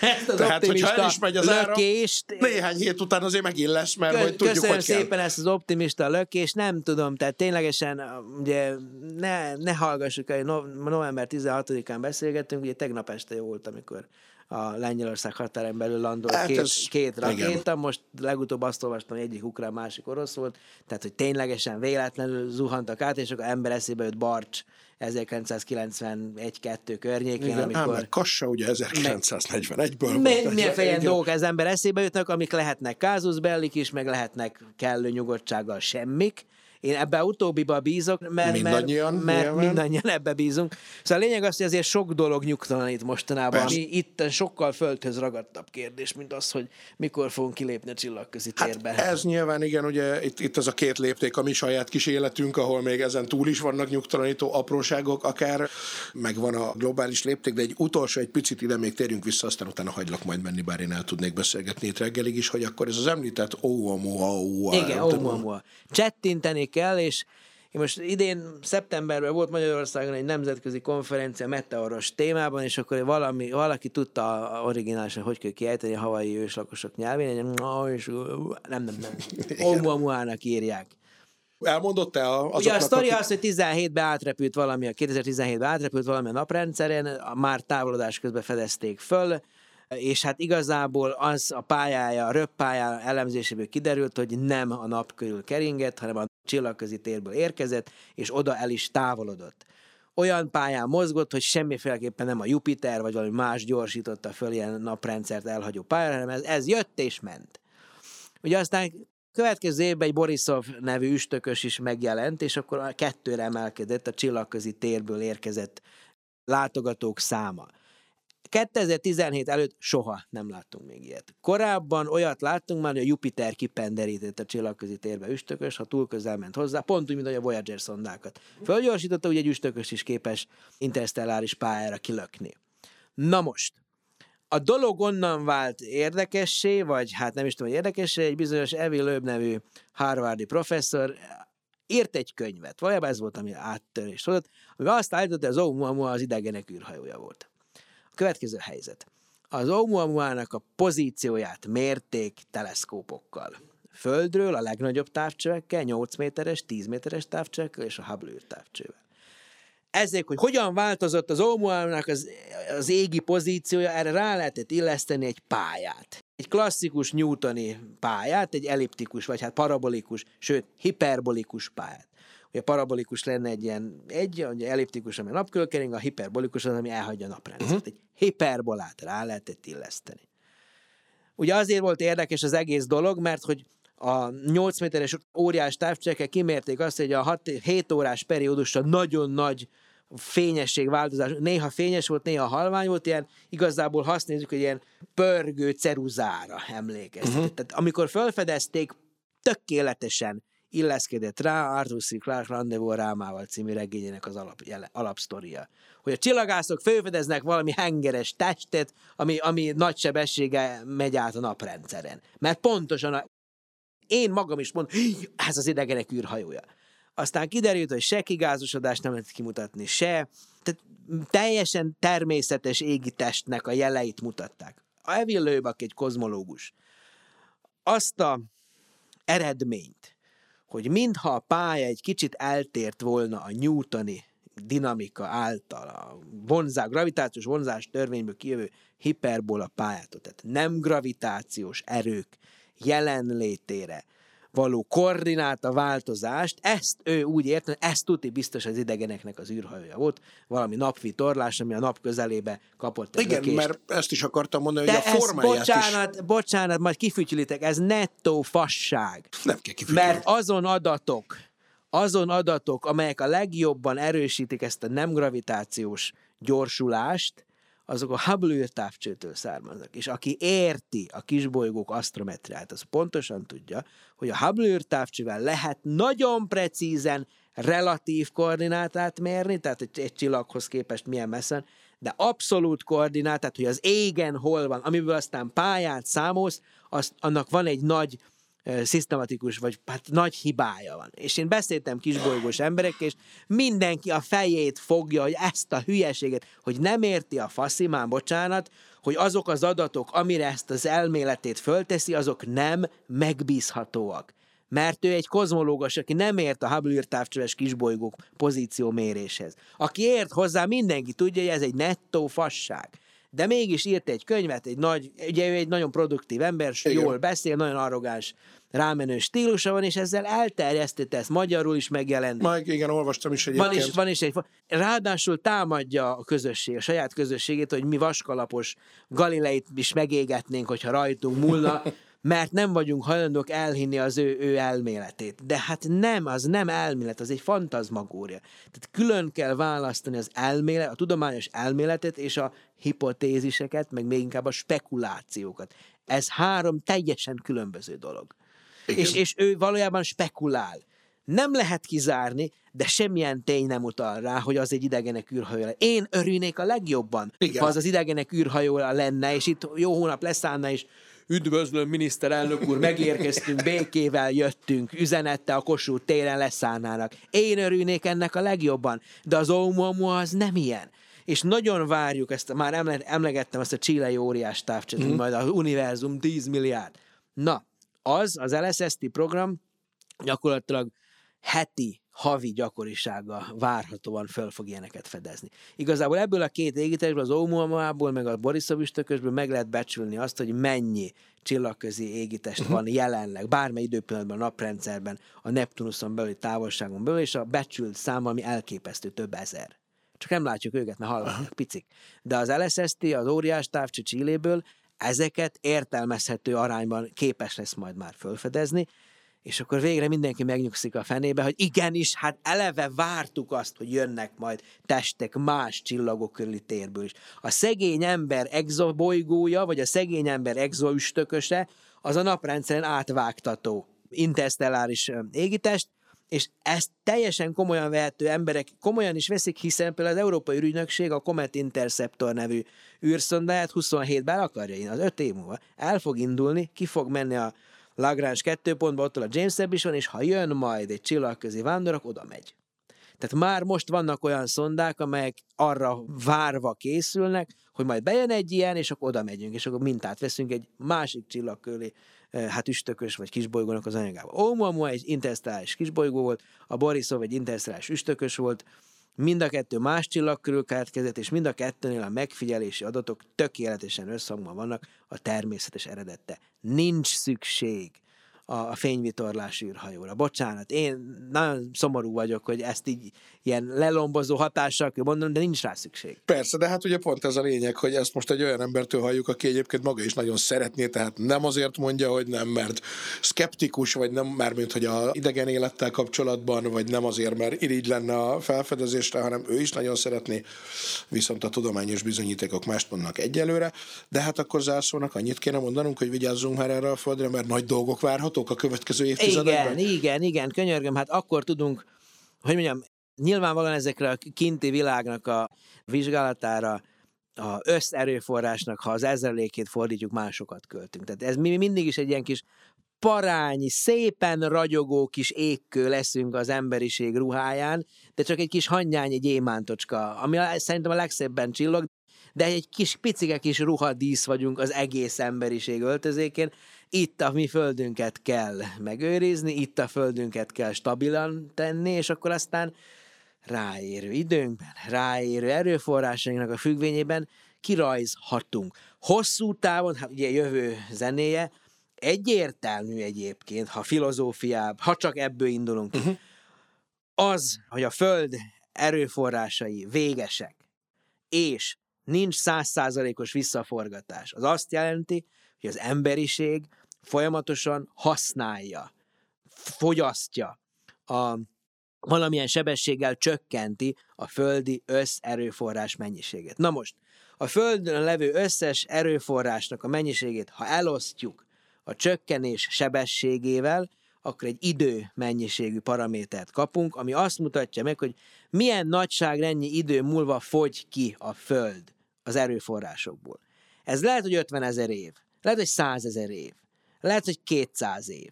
ezt az Tehát, optimista hogyha el is megy az lökést. Áram, néhány hét után azért megint lesz, mert Kö- hogy tudjuk, köszönöm hogy szépen kell. ezt az optimista lökést, nem tudom, tehát ténylegesen ugye ne, ne hallgassuk el, november 16-án beszélgettünk, ugye tegnap este jó volt, amikor a Lengyelország határán belül landolt hát két, ez, két rakéta, igen. most legutóbb azt olvastam, hogy egyik ukrán, másik orosz volt, tehát hogy ténylegesen véletlenül zuhantak át, és akkor ember eszébe jött Barcs 1991-2 környékén, Igen, amikor... Ám, Kassa ugye 1941-ből mi, Milyen fejen dolgok ez ember eszébe jutnak, amik lehetnek kázuszbellik is, meg lehetnek kellő nyugodtsággal semmik, én ebbe utóbbiba bízok, mert, mindannyian, mert, mert mindannyian ebbe bízunk. Szóval a lényeg az, hogy azért sok dolog nyugtalanít mostanában, Persze. ami itt sokkal földhöz ragadtabb kérdés, mint az, hogy mikor fogunk kilépni a csillagközi hát térbe. Hát ez nyilván igen, ugye itt, itt az a két lépték a mi saját kis életünk, ahol még ezen túl is vannak nyugtalanító apróságok, akár megvan a globális lépték, de egy utolsó, egy picit ide még térjünk vissza, aztán utána hagylak majd menni, bár én el tudnék beszélgetni itt reggelig is, hogy akkor ez az említett Oumuamua. Igen, Oumuamua. Csettinteni kell, és én most idén szeptemberben volt Magyarországon egy nemzetközi konferencia meteoros témában, és akkor valami, valaki tudta originálisan, hogy kell kiejteni a havai őslakosok nyelvén, és nem, nem, nem, Oumuamuának írják. Elmondott te azoknak, Ugye a sztori akik... az, hogy 17-ben átrepült valami, a 2017-ben átrepült valami a naprendszeren, már távolodás közben fedezték föl, és hát igazából az a pályája, a röppályá elemzéséből kiderült, hogy nem a nap körül keringett, hanem a csillagközi térből érkezett, és oda el is távolodott. Olyan pályán mozgott, hogy semmiféleképpen nem a Jupiter, vagy valami más gyorsította föl ilyen naprendszert elhagyó pályára, hanem ez, ez jött és ment. Ugye aztán következő évben egy Borisov nevű üstökös is megjelent, és akkor a kettőre emelkedett a csillagközi térből érkezett látogatók száma. 2017 előtt soha nem láttunk még ilyet. Korábban olyat láttunk már, hogy a Jupiter kipenderített a csillagközi térbe üstökös, ha túl közel ment hozzá, pont úgy, mint a Voyager szondákat. Fölgyorsította, hogy egy üstökös is képes interstelláris pályára kilökni. Na most, a dolog onnan vált érdekessé, vagy hát nem is tudom, hogy érdekessé, egy bizonyos Evi Löb nevű harvardi professzor írt egy könyvet, valójában ez volt, ami áttörés volt, amivel azt állította, hogy az Oumuamua az idegenek űrhajója volt. Következő helyzet. Az Oumuamua-nak a pozícióját mérték teleszkópokkal. Földről a legnagyobb távcsövekkel, 8 méteres, 10 méteres távcsövekkel és a Hubble űrtávcsővel. Ezért, hogy hogyan változott az Oumuamua-nak az, az égi pozíciója, erre rá lehetett illeszteni egy pályát. Egy klasszikus newtoni pályát, egy elliptikus, vagy hát parabolikus, sőt, hiperbolikus pályát hogy a parabolikus lenne egy ilyen egy, a elliptikus, ami a napkörkering, a hiperbolikus az, ami elhagyja a naprendszert. Uh-huh. Egy hiperbolát rá lehetett illeszteni. Ugye azért volt érdekes az egész dolog, mert hogy a 8 méteres óriás távcsekkel kimérték azt, hogy a 6, 7 órás periódusra nagyon nagy fényességváltozás, néha fényes volt, néha halvány volt, ilyen igazából nézzük, hogy ilyen pörgő ceruzára emlékeztet. Uh-huh. Tehát amikor felfedezték, tökéletesen illeszkedett rá Arthur C. Clarke Rendezvous Rámával című regényének az alap, jele, alapsztoria. Hogy a csillagászok felfedeznek valami hengeres testet, ami, ami nagy sebessége megy át a naprendszeren. Mert pontosan a, én magam is mondom, ez az idegenek űrhajója. Aztán kiderült, hogy se kigázosodást nem lehet kimutatni, se, tehát teljesen természetes égi testnek a jeleit mutatták. A Evil Lőbak egy kozmológus. Azt a eredményt, hogy mintha a pálya egy kicsit eltért volna a newtoni dinamika által, a vonzás, gravitációs vonzás törvényből kijövő hiperbola pályától, tehát nem gravitációs erők jelenlétére való koordináta változást, ezt ő úgy érte, hogy ezt tuti biztos az idegeneknek az űrhajója volt, valami napvitorlás, ami a nap közelébe kapott egy Igen, lökést. mert ezt is akartam mondani, De hogy a ez, formáját bocsánat, is bocsánat, majd kifütyülitek, ez nettó fasság. nem kell kifütyülni. Mert azon adatok, azon adatok, amelyek a legjobban erősítik ezt a nem gravitációs gyorsulást, azok a Hubble űrtávcsőtől származnak. És aki érti a kisbolygók asztrometriát, az pontosan tudja, hogy a Hubble űrtávcsővel lehet nagyon precízen relatív koordinátát mérni, tehát egy, egy csillaghoz képest milyen messze, de abszolút koordinátát, hogy az égen hol van, amiből aztán pályát számolsz, azt, annak van egy nagy szisztematikus, vagy hát nagy hibája van. És én beszéltem kisbolygós emberekkel, és mindenki a fejét fogja, hogy ezt a hülyeséget, hogy nem érti a faszimán, bocsánat, hogy azok az adatok, amire ezt az elméletét fölteszi, azok nem megbízhatóak. Mert ő egy kozmológus, aki nem ért a Hubble űrtávcsöves kisbolygók pozíció méréshez. Aki ért hozzá, mindenki tudja, hogy ez egy nettó fasság. De mégis írt egy könyvet, egy nagy, ugye ő egy nagyon produktív ember, Igen. jól beszél, nagyon arrogáns, rámenő stílusa van, és ezzel elterjesztette, ezt magyarul is megjelent. Majd igen, olvastam is egyébként. Van is, van is egy, ráadásul támadja a közösség, a saját közösségét, hogy mi vaskalapos Galileit is megégetnénk, hogyha rajtunk múlna, mert nem vagyunk hajlandók elhinni az ő, ő elméletét. De hát nem, az nem elmélet, az egy fantazmagória. Tehát külön kell választani az elmélet, a tudományos elméletet és a hipotéziseket, meg még inkább a spekulációkat. Ez három teljesen különböző dolog. Igen. És, és ő valójában spekulál. Nem lehet kizárni, de semmilyen tény nem utal rá, hogy az egy idegenek űrhajója. Én örülnék a legjobban, Igen. ha az az idegenek űrhajója lenne, és itt jó hónap leszállna, és üdvözlöm, miniszterelnök úr, megérkeztünk, békével jöttünk, üzenette a Kossuth téren leszállnának. Én örülnék ennek a legjobban, de az Oumuamua az nem ilyen. És nagyon várjuk ezt, már emle, emlegettem ezt a csilei óriás távcsat, mm. majd az univerzum 10 milliárd. Na, az, az LSST program gyakorlatilag heti, havi gyakorisága várhatóan föl fog ilyeneket fedezni. Igazából ebből a két égitesből, az Oumuamua-ból, meg a Borisov üstökösből meg lehet becsülni azt, hogy mennyi csillagközi égitest uh-huh. van jelenleg, bármely időpillanatban a naprendszerben, a Neptunuson belüli távolságon belül, és a becsült szám, ami elképesztő, több ezer. Csak nem látjuk őket, mert hallanak, picik. De az LSST, az óriás távcső Csilléből ezeket értelmezhető arányban képes lesz majd már fölfedezni, és akkor végre mindenki megnyugszik a fenébe, hogy igenis, hát eleve vártuk azt, hogy jönnek majd testek más csillagok körüli térből is. A szegény ember exobolygója, vagy a szegény ember exoüstököse, az a naprendszeren átvágtató interstelláris égitest, és ezt teljesen komolyan vehető emberek komolyan is veszik, hiszen például az Európai Ürügynökség a Comet Interceptor nevű űrszondáját 27-ben el akarja az 5 év múlva. El fog indulni, ki fog menni a Lagrange 2 pontba, ott a James Webb is van, és ha jön majd egy csillagközi vándor, akkor oda megy. Tehát már most vannak olyan szondák, amelyek arra várva készülnek, hogy majd bejön egy ilyen, és akkor oda megyünk, és akkor mintát veszünk egy másik csillag köré, eh, hát üstökös vagy kisbolygónak az anyagába. Oumuamua egy interstelláris kisbolygó volt, a Borisov egy interstelláris üstökös volt, mind a kettő más csillag körül keletkezett, és mind a kettőnél a megfigyelési adatok tökéletesen összhangban vannak a természetes eredette. Nincs szükség a, fényvitorlás űrhajóra. Bocsánat, én nagyon szomorú vagyok, hogy ezt így ilyen lelombozó hatással kell mondanom, de nincs rá szükség. Persze, de hát ugye pont ez a lényeg, hogy ezt most egy olyan embertől halljuk, aki egyébként maga is nagyon szeretné, tehát nem azért mondja, hogy nem, mert skeptikus, vagy nem, mármint, hogy a idegen élettel kapcsolatban, vagy nem azért, mert irigy lenne a felfedezésre, hanem ő is nagyon szeretné, viszont a tudományos bizonyítékok mást mondnak egyelőre, de hát akkor zárszónak annyit kéne mondanunk, hogy vigyázzunk már erre a földre, mert nagy dolgok várhatók a következő évtizedekben. Igen, igen, igen, könyörgöm, hát akkor tudunk, hogy mondjam, nyilvánvalóan ezekre a kinti világnak a vizsgálatára a összerőforrásnak, ha az ezrelékét fordítjuk, másokat költünk. Tehát ez mi mindig is egy ilyen kis parányi, szépen ragyogó kis égkő leszünk az emberiség ruháján, de csak egy kis hangyány, egy émántocska, ami szerintem a legszebben csillog, de egy kis picike kis ruhadísz vagyunk az egész emberiség öltözékén. Itt a mi földünket kell megőrizni, itt a földünket kell stabilan tenni, és akkor aztán ráérő időnkben, ráérő erőforrásainknak a függvényében kirajzhatunk. Hosszú távon, hát ugye jövő zenéje, egyértelmű egyébként, ha filozófiább, ha csak ebből indulunk ki, uh-huh. az, hogy a Föld erőforrásai végesek, és nincs százszázalékos visszaforgatás, az azt jelenti, hogy az emberiség folyamatosan használja, fogyasztja a valamilyen sebességgel csökkenti a földi összerőforrás mennyiségét. Na most, a Földön levő összes erőforrásnak a mennyiségét, ha elosztjuk a csökkenés sebességével, akkor egy idő mennyiségű paramétert kapunk, ami azt mutatja meg, hogy milyen nagyságrennyi idő múlva fogy ki a Föld az erőforrásokból. Ez lehet, hogy 50 ezer év, lehet, hogy 100 ezer év, lehet, hogy 200 év,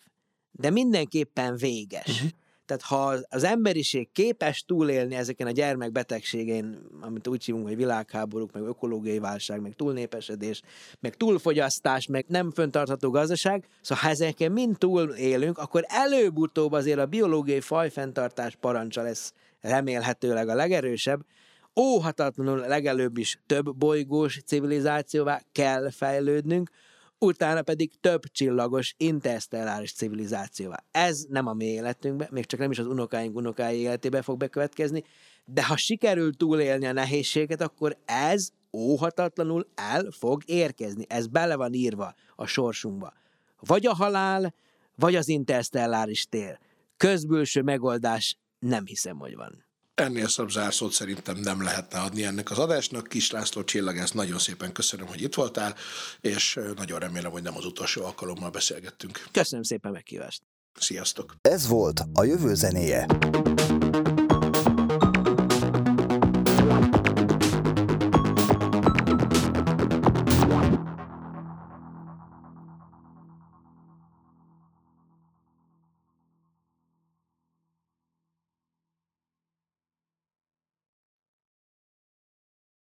de mindenképpen véges. Uh-huh. Tehát ha az emberiség képes túlélni ezeken a gyermekbetegségén, amit úgy hívunk, hogy világháborúk, meg ökológiai válság, meg túlnépesedés, meg túlfogyasztás, meg nem föntartható gazdaság, szóval ha ezeken mind túlélünk, akkor előbb-utóbb azért a biológiai fajfenntartás parancsa lesz remélhetőleg a legerősebb, óhatatlanul legelőbb is több bolygós civilizációvá kell fejlődnünk, utána pedig több csillagos interstelláris civilizációvá. Ez nem a mi életünkben, még csak nem is az unokáink unokái életébe fog bekövetkezni, de ha sikerül túlélni a nehézséget, akkor ez óhatatlanul el fog érkezni. Ez bele van írva a sorsunkba. Vagy a halál, vagy az interstelláris tér. Közbülső megoldás nem hiszem, hogy van. Ennél szebb zárszót szerintem nem lehetne adni ennek az adásnak. Kis László Csillagász, nagyon szépen köszönöm, hogy itt voltál, és nagyon remélem, hogy nem az utolsó alkalommal beszélgettünk. Köszönöm szépen meghívást. Sziasztok! Ez volt a jövő zenéje.